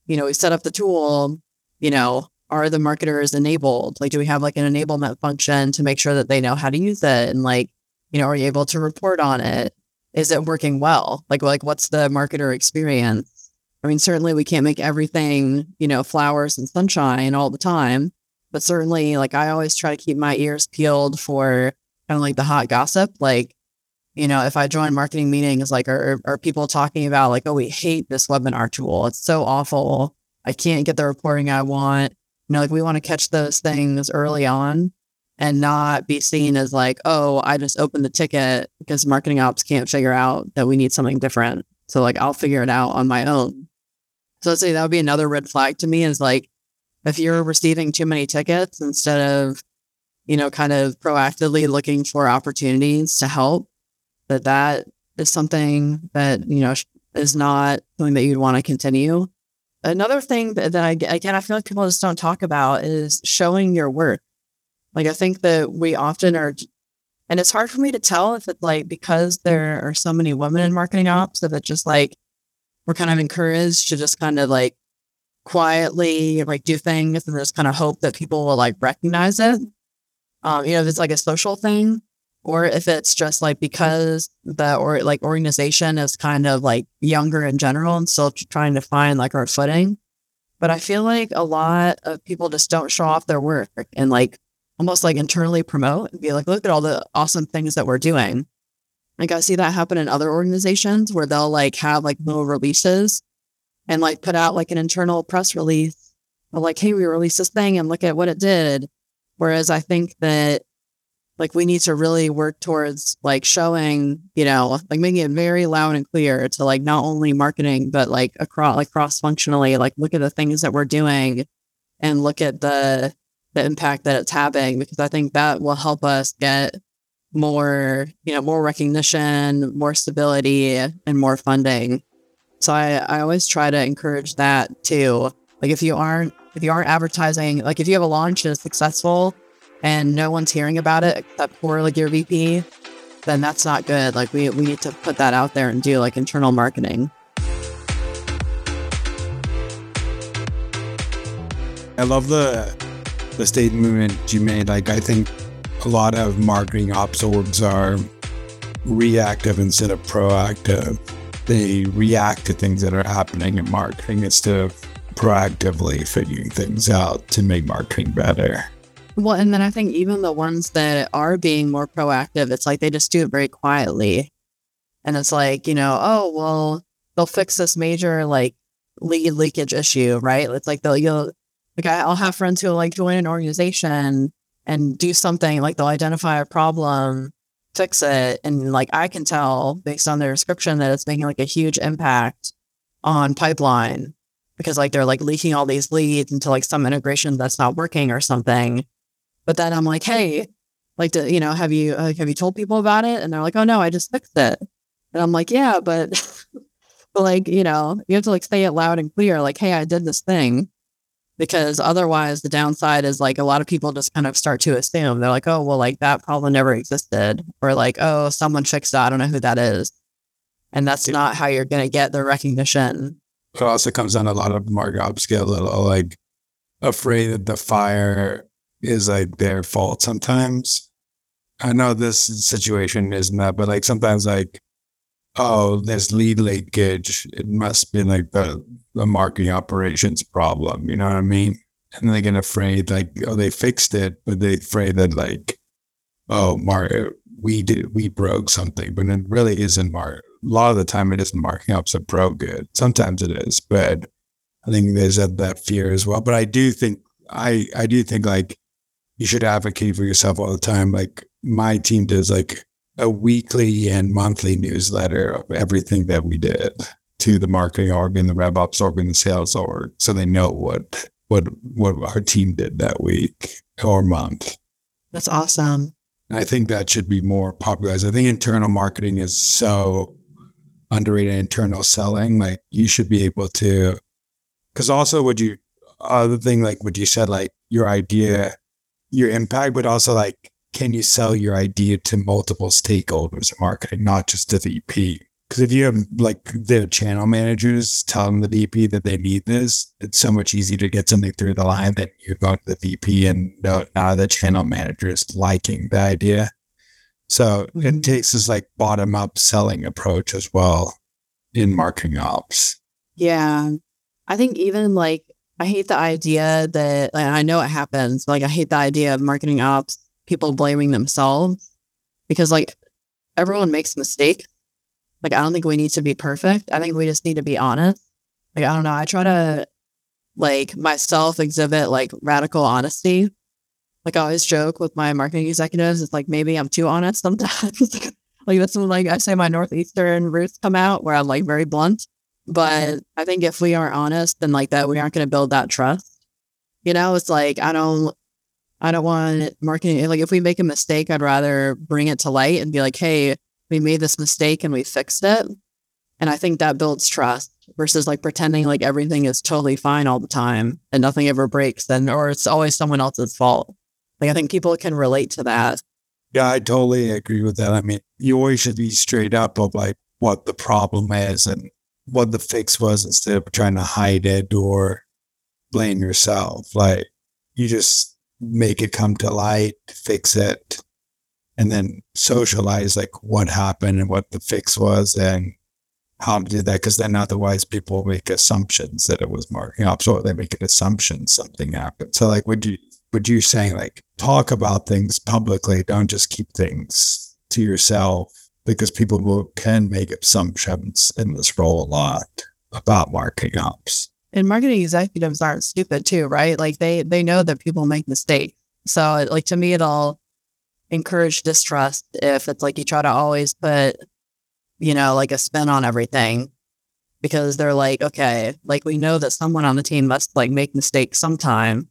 you know, we set up the tool, you know, are the marketers enabled? Like, do we have like an enablement function to make sure that they know how to use it? And like, you know, are you able to report on it? Is it working well? Like, like what's the marketer experience? I mean, certainly we can't make everything, you know, flowers and sunshine all the time, but certainly like I always try to keep my ears peeled for kind of like the hot gossip. Like, you know, if I join marketing meetings, like, are, are people talking about like, oh, we hate this webinar tool. It's so awful. I can't get the reporting I want. You know, like we want to catch those things early on and not be seen as like, oh, I just opened the ticket because marketing ops can't figure out that we need something different. So like I'll figure it out on my own. So I'd say that would be another red flag to me is like if you're receiving too many tickets instead of, you know, kind of proactively looking for opportunities to help, that that is something that, you know, is not something that you'd want to continue. Another thing that, that I, again, I feel like people just don't talk about is showing your worth. Like, I think that we often are, and it's hard for me to tell if it's like because there are so many women in marketing ops, if it's just like we're kind of encouraged to just kind of like quietly like do things and just kind of hope that people will like recognize it. Um, you know, if it's like a social thing, or if it's just like because the or like organization is kind of like younger in general and still trying to find like our footing. But I feel like a lot of people just don't show off their work and like almost like internally promote and be like, look at all the awesome things that we're doing. Like I see that happen in other organizations where they'll like have like little releases and like put out like an internal press release of like, hey, we released this thing and look at what it did. Whereas I think that like we need to really work towards like showing, you know, like making it very loud and clear to like not only marketing, but like across like cross functionally, like look at the things that we're doing and look at the the impact that it's having because I think that will help us get more, you know, more recognition, more stability and more funding. So I, I always try to encourage that too. Like if you aren't if you aren't advertising, like if you have a launch that's successful, and no one's hearing about it except for like your VP, then that's not good. Like we we need to put that out there and do like internal marketing. I love the the statement you made. Like I think a lot of marketing ops orgs are reactive instead of proactive. They react to things that are happening in marketing instead of proactively figuring things out to make marketing better. Well, and then I think even the ones that are being more proactive, it's like they just do it very quietly. And it's like, you know, oh, well, they'll fix this major like lead leakage issue, right? It's like they'll, you'll, like I'll have friends who like join an organization and do something like they'll identify a problem, fix it. And like I can tell based on their description that it's making like a huge impact on pipeline because like they're like leaking all these leads into like some integration that's not working or something. But then I'm like, hey, like, to, you know, have you uh, have you told people about it? And they're like, oh no, I just fixed it. And I'm like, yeah, but, but like, you know, you have to like say it loud and clear, like, hey, I did this thing, because otherwise the downside is like a lot of people just kind of start to assume they're like, oh, well, like that problem never existed, or like, oh, someone fixed that, I don't know who that is, and that's yeah. not how you're gonna get the recognition. It also comes down a lot of market get a little like afraid that the fire is like their fault sometimes. I know this situation isn't that, but like sometimes like, oh, there's lead leakage. It must be like the, the marketing operations problem. You know what I mean? And they get afraid like, oh, they fixed it, but they afraid that like, oh, Mark, we did, we broke something, but it really isn't Mark. A lot of the time it isn't marking up so broke it. Sometimes it is, but I think there's that, that fear as well. But I do think I I do think like you should advocate for yourself all the time. Like my team does like a weekly and monthly newsletter of everything that we did to the marketing org and the rev ops org and the sales org, so they know what what what our team did that week or month. That's awesome. I think that should be more popularized. I think internal marketing is so underrated. Internal selling, like you should be able to, because also would you other thing like what you said, like your idea, your impact, but also like can you sell your idea to multiple stakeholders in marketing, not just to the VP? Because if you have like the channel managers telling the VP that they need this, it's so much easier to get something through the line than you go to the VP and now, now the channel manager is liking the idea. So mm-hmm. it takes this like bottom up selling approach as well in marketing ops. Yeah. I think even like I hate the idea that like, I know it happens. Like I hate the idea of marketing ops people blaming themselves because like everyone makes mistakes like, I don't think we need to be perfect. I think we just need to be honest. Like, I don't know. I try to, like, myself exhibit like radical honesty. Like, I always joke with my marketing executives. It's like maybe I'm too honest sometimes. like, that's like, I say my Northeastern roots come out where I'm like very blunt. But I think if we aren't honest, then like that, we aren't going to build that trust. You know, it's like, I don't, I don't want marketing. Like, if we make a mistake, I'd rather bring it to light and be like, hey, we made this mistake and we fixed it. And I think that builds trust versus like pretending like everything is totally fine all the time and nothing ever breaks then or it's always someone else's fault. Like I think people can relate to that. Yeah, I totally agree with that. I mean, you always should be straight up of like what the problem is and what the fix was instead of trying to hide it or blame yourself. Like you just make it come to light, fix it, and then socialize like what happened and what the fix was and how to do that. Because then otherwise people make assumptions that it was marketing ops or they make an assumption something happened. So like, would you, would you saying like talk about things publicly? Don't just keep things to yourself because people will, can make assumptions in this role a lot about marketing ops. And marketing executives aren't stupid too, right? Like they they know that people make mistakes. So like to me, it'll encourage distrust if it's like you try to always put, you know, like a spin on everything because they're like, okay, like we know that someone on the team must like make mistakes sometime.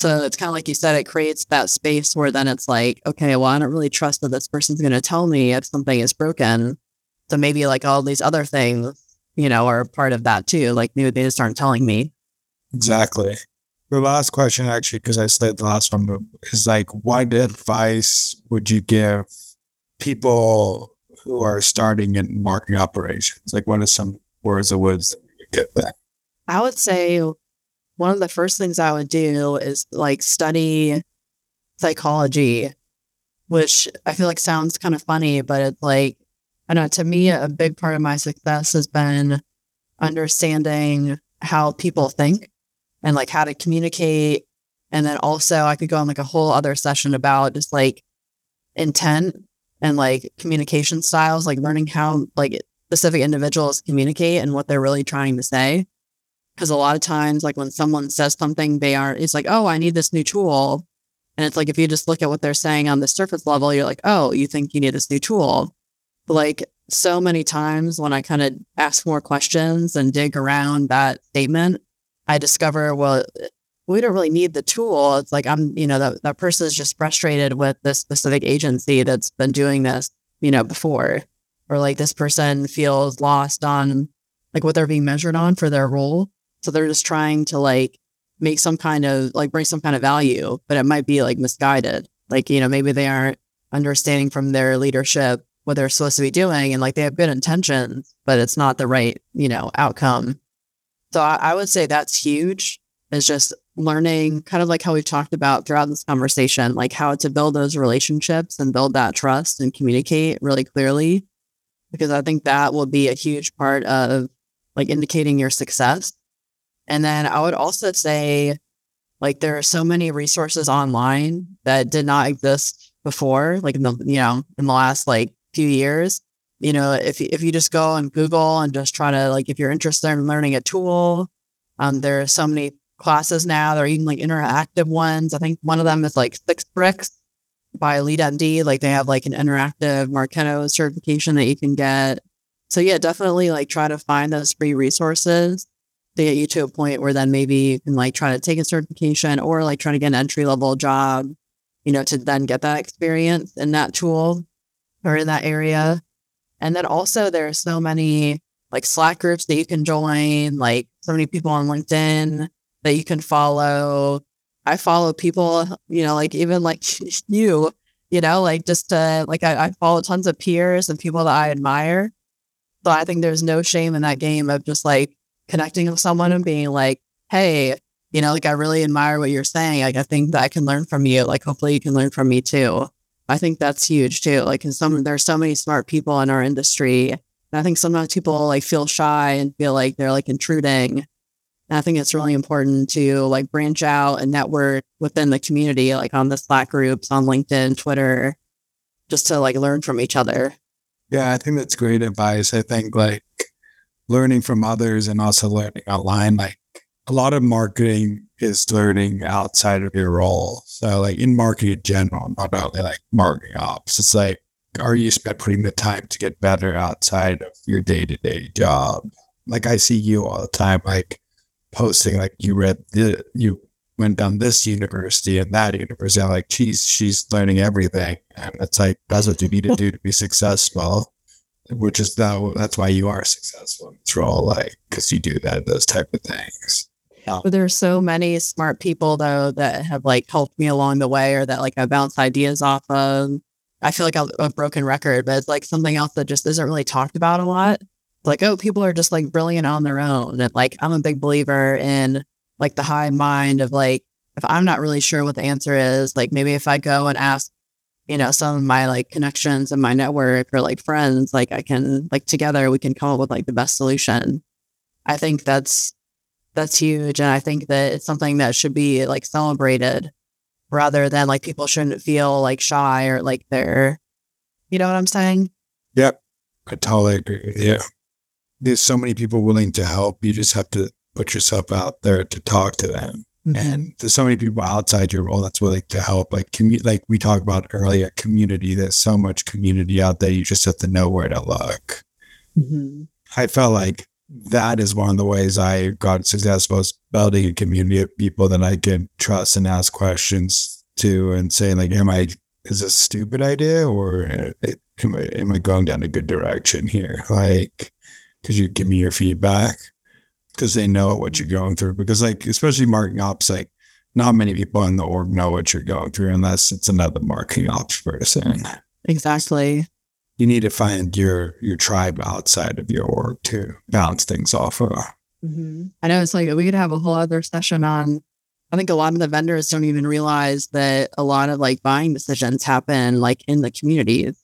So it's kind of like you said, it creates that space where then it's like, okay, well, I don't really trust that this person's going to tell me if something is broken. So maybe like all these other things, you know, are part of that too. Like maybe they just aren't telling me. Exactly. The last question, actually, because I said the last one, is like, what advice would you give people who are starting in marketing operations? Like, what are some words of wisdom you get there? I would say one of the first things I would do is like study psychology, which I feel like sounds kind of funny, but it's like, I know to me, a big part of my success has been understanding how people think and like how to communicate. And then also I could go on like a whole other session about just like intent and like communication styles, like learning how like specific individuals communicate and what they're really trying to say. Cause a lot of times, like when someone says something, they are, it's like, oh, I need this new tool. And it's like, if you just look at what they're saying on the surface level, you're like, oh, you think you need this new tool. Like so many times when I kind of ask more questions and dig around that statement, I discover, well, we don't really need the tool. It's like I'm, you know, that, that person is just frustrated with this specific agency that's been doing this, you know, before. Or like this person feels lost on like what they're being measured on for their role. So they're just trying to like make some kind of like bring some kind of value, but it might be like misguided. Like, you know, maybe they aren't understanding from their leadership what they're supposed to be doing and like they have good intentions, but it's not the right, you know, outcome. So I, I would say that's huge is just learning kind of like how we've talked about throughout this conversation, like how to build those relationships and build that trust and communicate really clearly. Because I think that will be a huge part of like indicating your success. And then I would also say, like, there are so many resources online that did not exist before, like in the, you know, in the last like few years you know, if if you just go and Google and just try to like if you're interested in learning a tool, Um, there are so many classes now. There are even like interactive ones. I think one of them is like Six Bricks by LeadMD. Like they have like an interactive Marketo certification that you can get. So yeah, definitely like try to find those free resources to get you to a point where then maybe you can like try to take a certification or like try to get an entry level job, you know, to then get that experience in that tool or in that area. And then also there are so many like Slack groups that you can join, like so many people on LinkedIn that you can follow. I follow people, you know, like even like you, you know, like just uh, like I, I follow tons of peers and people that I admire. So I think there's no shame in that game of just like connecting with someone and being like, hey, you know, like I really admire what you're saying. Like I think that I can learn from you. Like hopefully you can learn from me too. I think that's huge too. Like some there's so many smart people in our industry. And I think sometimes people like feel shy and feel like they're like intruding. And I think it's really important to like branch out and network within the community, like on the Slack groups, on LinkedIn, Twitter, just to like learn from each other. Yeah, I think that's great advice. I think like learning from others and also learning online, like a lot of marketing is learning outside of your role. So like in marketing in general, not only like marketing ops, it's like, are you putting the time to get better outside of your day to day job? Like I see you all the time, like posting, like you read the, you went down this university and that university. I'm like, geez, she's learning everything. And it's like, that's what you need to do to be successful, which is that, that's why you are successful in this role, like, because you do that, those type of things. But there's so many smart people though that have like helped me along the way or that like I bounce ideas off of. I feel like I'm a broken record, but it's like something else that just isn't really talked about a lot. Like, oh, people are just like brilliant on their own. And like I'm a big believer in like the high mind of like, if I'm not really sure what the answer is, like maybe if I go and ask, you know, some of my like connections and my network or like friends, like I can like together we can come up with like the best solution. I think that's that's huge. And I think that it's something that should be like celebrated rather than like people shouldn't feel like shy or like they're, you know what I'm saying? Yep. I totally agree Yeah. There's so many people willing to help. You just have to put yourself out there to talk to them. Mm-hmm. And there's so many people outside your role that's willing to help. Like commu- like we talked about earlier, community. There's so much community out there. You just have to know where to look. Mm-hmm. I felt like that is one of the ways I got successful is building a community of people that I can trust and ask questions to and saying like, am I, is this a stupid idea or eh, am I, am I going down a good direction here? Like, could you give me your feedback? Because they know what you're going through. Because like, especially marketing ops, like not many people in the org know what you're going through unless it's another marketing ops person. Exactly you need to find your your tribe outside of your org to bounce things off of. Mm-hmm. I know it's like we could have a whole other session on. I think a lot of the vendors don't even realize that a lot of like buying decisions happen like in the communities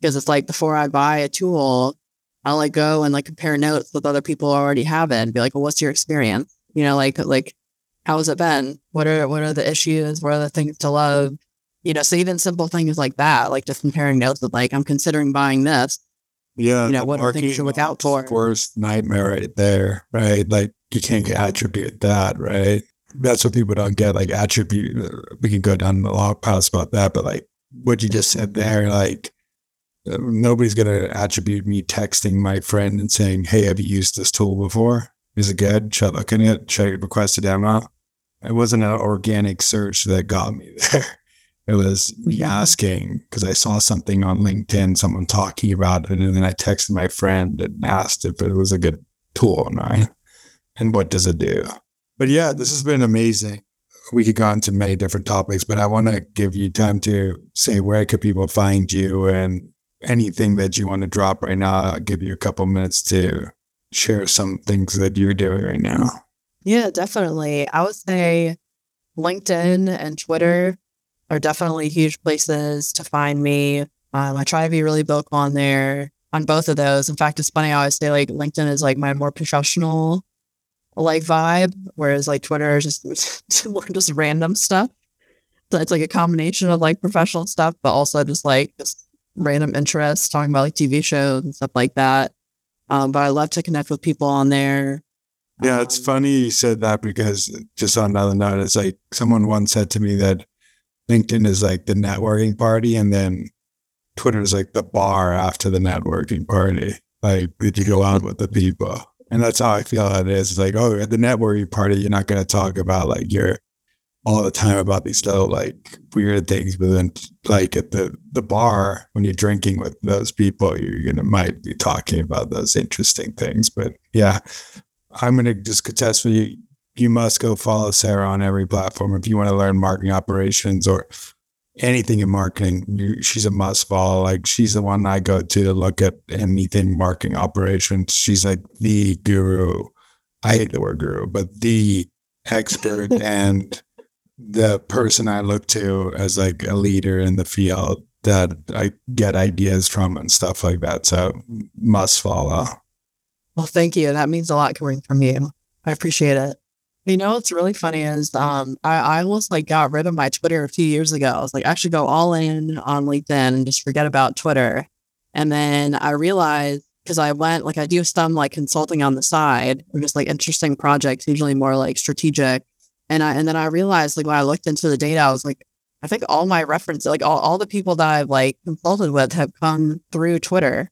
because it's like before I buy a tool, I'll like go and like compare notes with other people already have it and be like, well, what's your experience? You know, like like how has it been? What are what are the issues? What are the things to love? You know, so even simple things like that, like just comparing notes with like, I'm considering buying this. Yeah. You know, what are things to look out for? Worst nightmare right there, right? Like you can't attribute that, right? That's what people don't get. Like attribute, uh, we can go down the long path about that, but like what you just said there, like uh, nobody's going to attribute me texting my friend and saying, Hey, have you used this tool before? Is it good? Should I look at it? Should I request a demo? It wasn't an organic search that got me there. It was me asking because I saw something on LinkedIn, someone talking about it, and then I texted my friend and asked if it was a good tool, right? And what does it do? But yeah, this has been amazing. We could go into many different topics, but I want to give you time to say where could people find you and anything that you want to drop right now. I'll give you a couple minutes to share some things that you're doing right now. Yeah, definitely. I would say LinkedIn and Twitter are definitely huge places to find me. Um, I try to be really vocal on there on both of those. In fact, it's funny. I always say like LinkedIn is like my more professional like vibe, whereas like Twitter is just more just random stuff. So it's like a combination of like professional stuff, but also just like just random interests, talking about like TV shows and stuff like that. Um, but I love to connect with people on there. Yeah, it's funny you said that because just on another note, it's like someone once said to me that LinkedIn is like the networking party and then Twitter is like the bar after the networking party. Like, did you go out with the people? And that's how I feel it is. It's like, oh, at the networking party, you're not going to talk about like your all the time about these little like weird things, but then like at the the bar when you're drinking with those people, you're gonna might be talking about those interesting things. But yeah, I'm gonna just contest for you. You must go follow Sara on every platform if you want to learn marketing operations or anything in marketing. She's a must follow. Like she's the one I go to to look at anything marketing operations. She's like the guru. I hate the word guru, but the expert and the person I look to as like a leader in the field that I get ideas from and stuff like that. So must follow. Well, thank you. That means a lot coming from you. I appreciate it. You know what's really funny is um I, I almost like got rid of my Twitter a few years ago. I was like, I should go all in on LinkedIn and just forget about Twitter. And then I realized because I went like I do some like consulting on the side, or just like interesting projects, usually more like strategic and I and then I realized like when I looked into the data, I was like, I think all my references, like all, all the people that I've like consulted with have come through Twitter.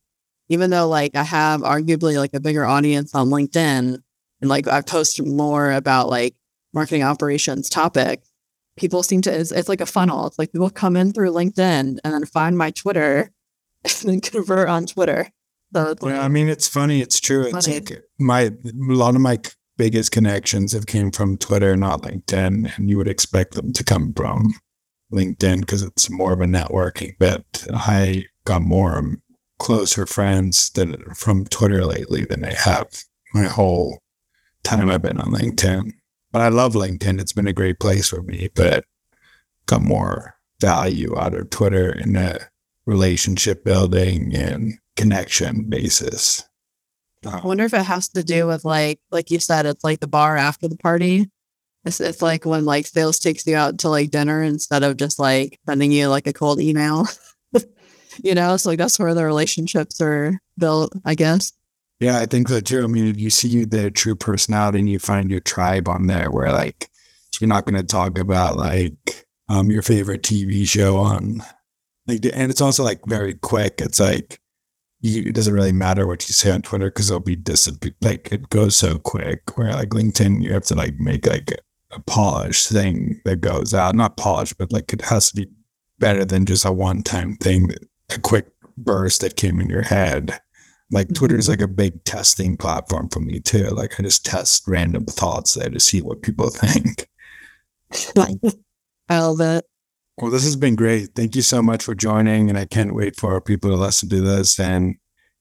Even though like I have arguably like a bigger audience on LinkedIn and like I've posted more about like marketing operations topic, people seem to it's, it's like a funnel. It's like people come in through LinkedIn and then find my Twitter and then convert on Twitter. So well, I mean, it's funny. It's true. It's funny. like my a lot of my biggest connections have came from Twitter, not LinkedIn, and you would expect them to come from LinkedIn because it's more of a networking bit. I got more um, closer friends that from Twitter lately than I have my whole time I've been on LinkedIn. But I love LinkedIn. It's been a great place for me, but got more value out of Twitter in a relationship building and connection basis. I um, wonder if it has to do with like, like you said, it's like the bar after the party. It's, it's like when like sales takes you out to like dinner instead of just like sending you like a cold email. you know, so like that's where the relationships are built, I guess. Yeah, I think so too. I mean, you see the true personality and you find your tribe on there where like you're not going to talk about like um your favorite TV show on like, and it's also like very quick. It's like you, it doesn't really matter what you say on Twitter because it'll be dis like it goes so quick. Where like LinkedIn, you have to like make like a polished thing that goes out, not polished, but like it has to be better than just a one time thing, a quick burst that came in your head. Like Twitter is mm-hmm. like a big testing platform for me too. Like I just test random thoughts there to see what people think. I love it. Well, this has been great. Thank you so much for joining. And I can't wait for people to listen to this. And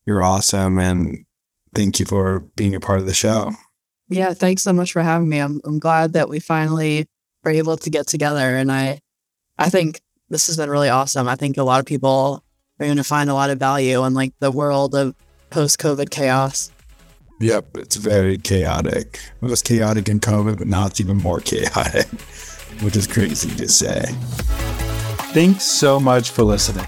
you're awesome. And thank you for being a part of the show. Yeah. Thanks so much for having me. I'm, I'm glad that we finally were able to get together. And I, I think this has been really awesome. I think a lot of people are going to find a lot of value in like the world of post COVID chaos. Yep. It's very chaotic. It was chaotic in COVID, but now it's even more chaotic which is crazy to say. Thanks so much for listening.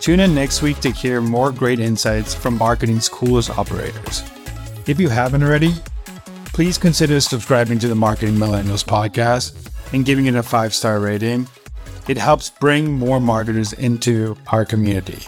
Tune in next week to hear more great insights from marketing's coolest operators. If you haven't already, please consider subscribing to the Marketing Millennials podcast and giving it a five star rating. It helps bring more marketers into our community.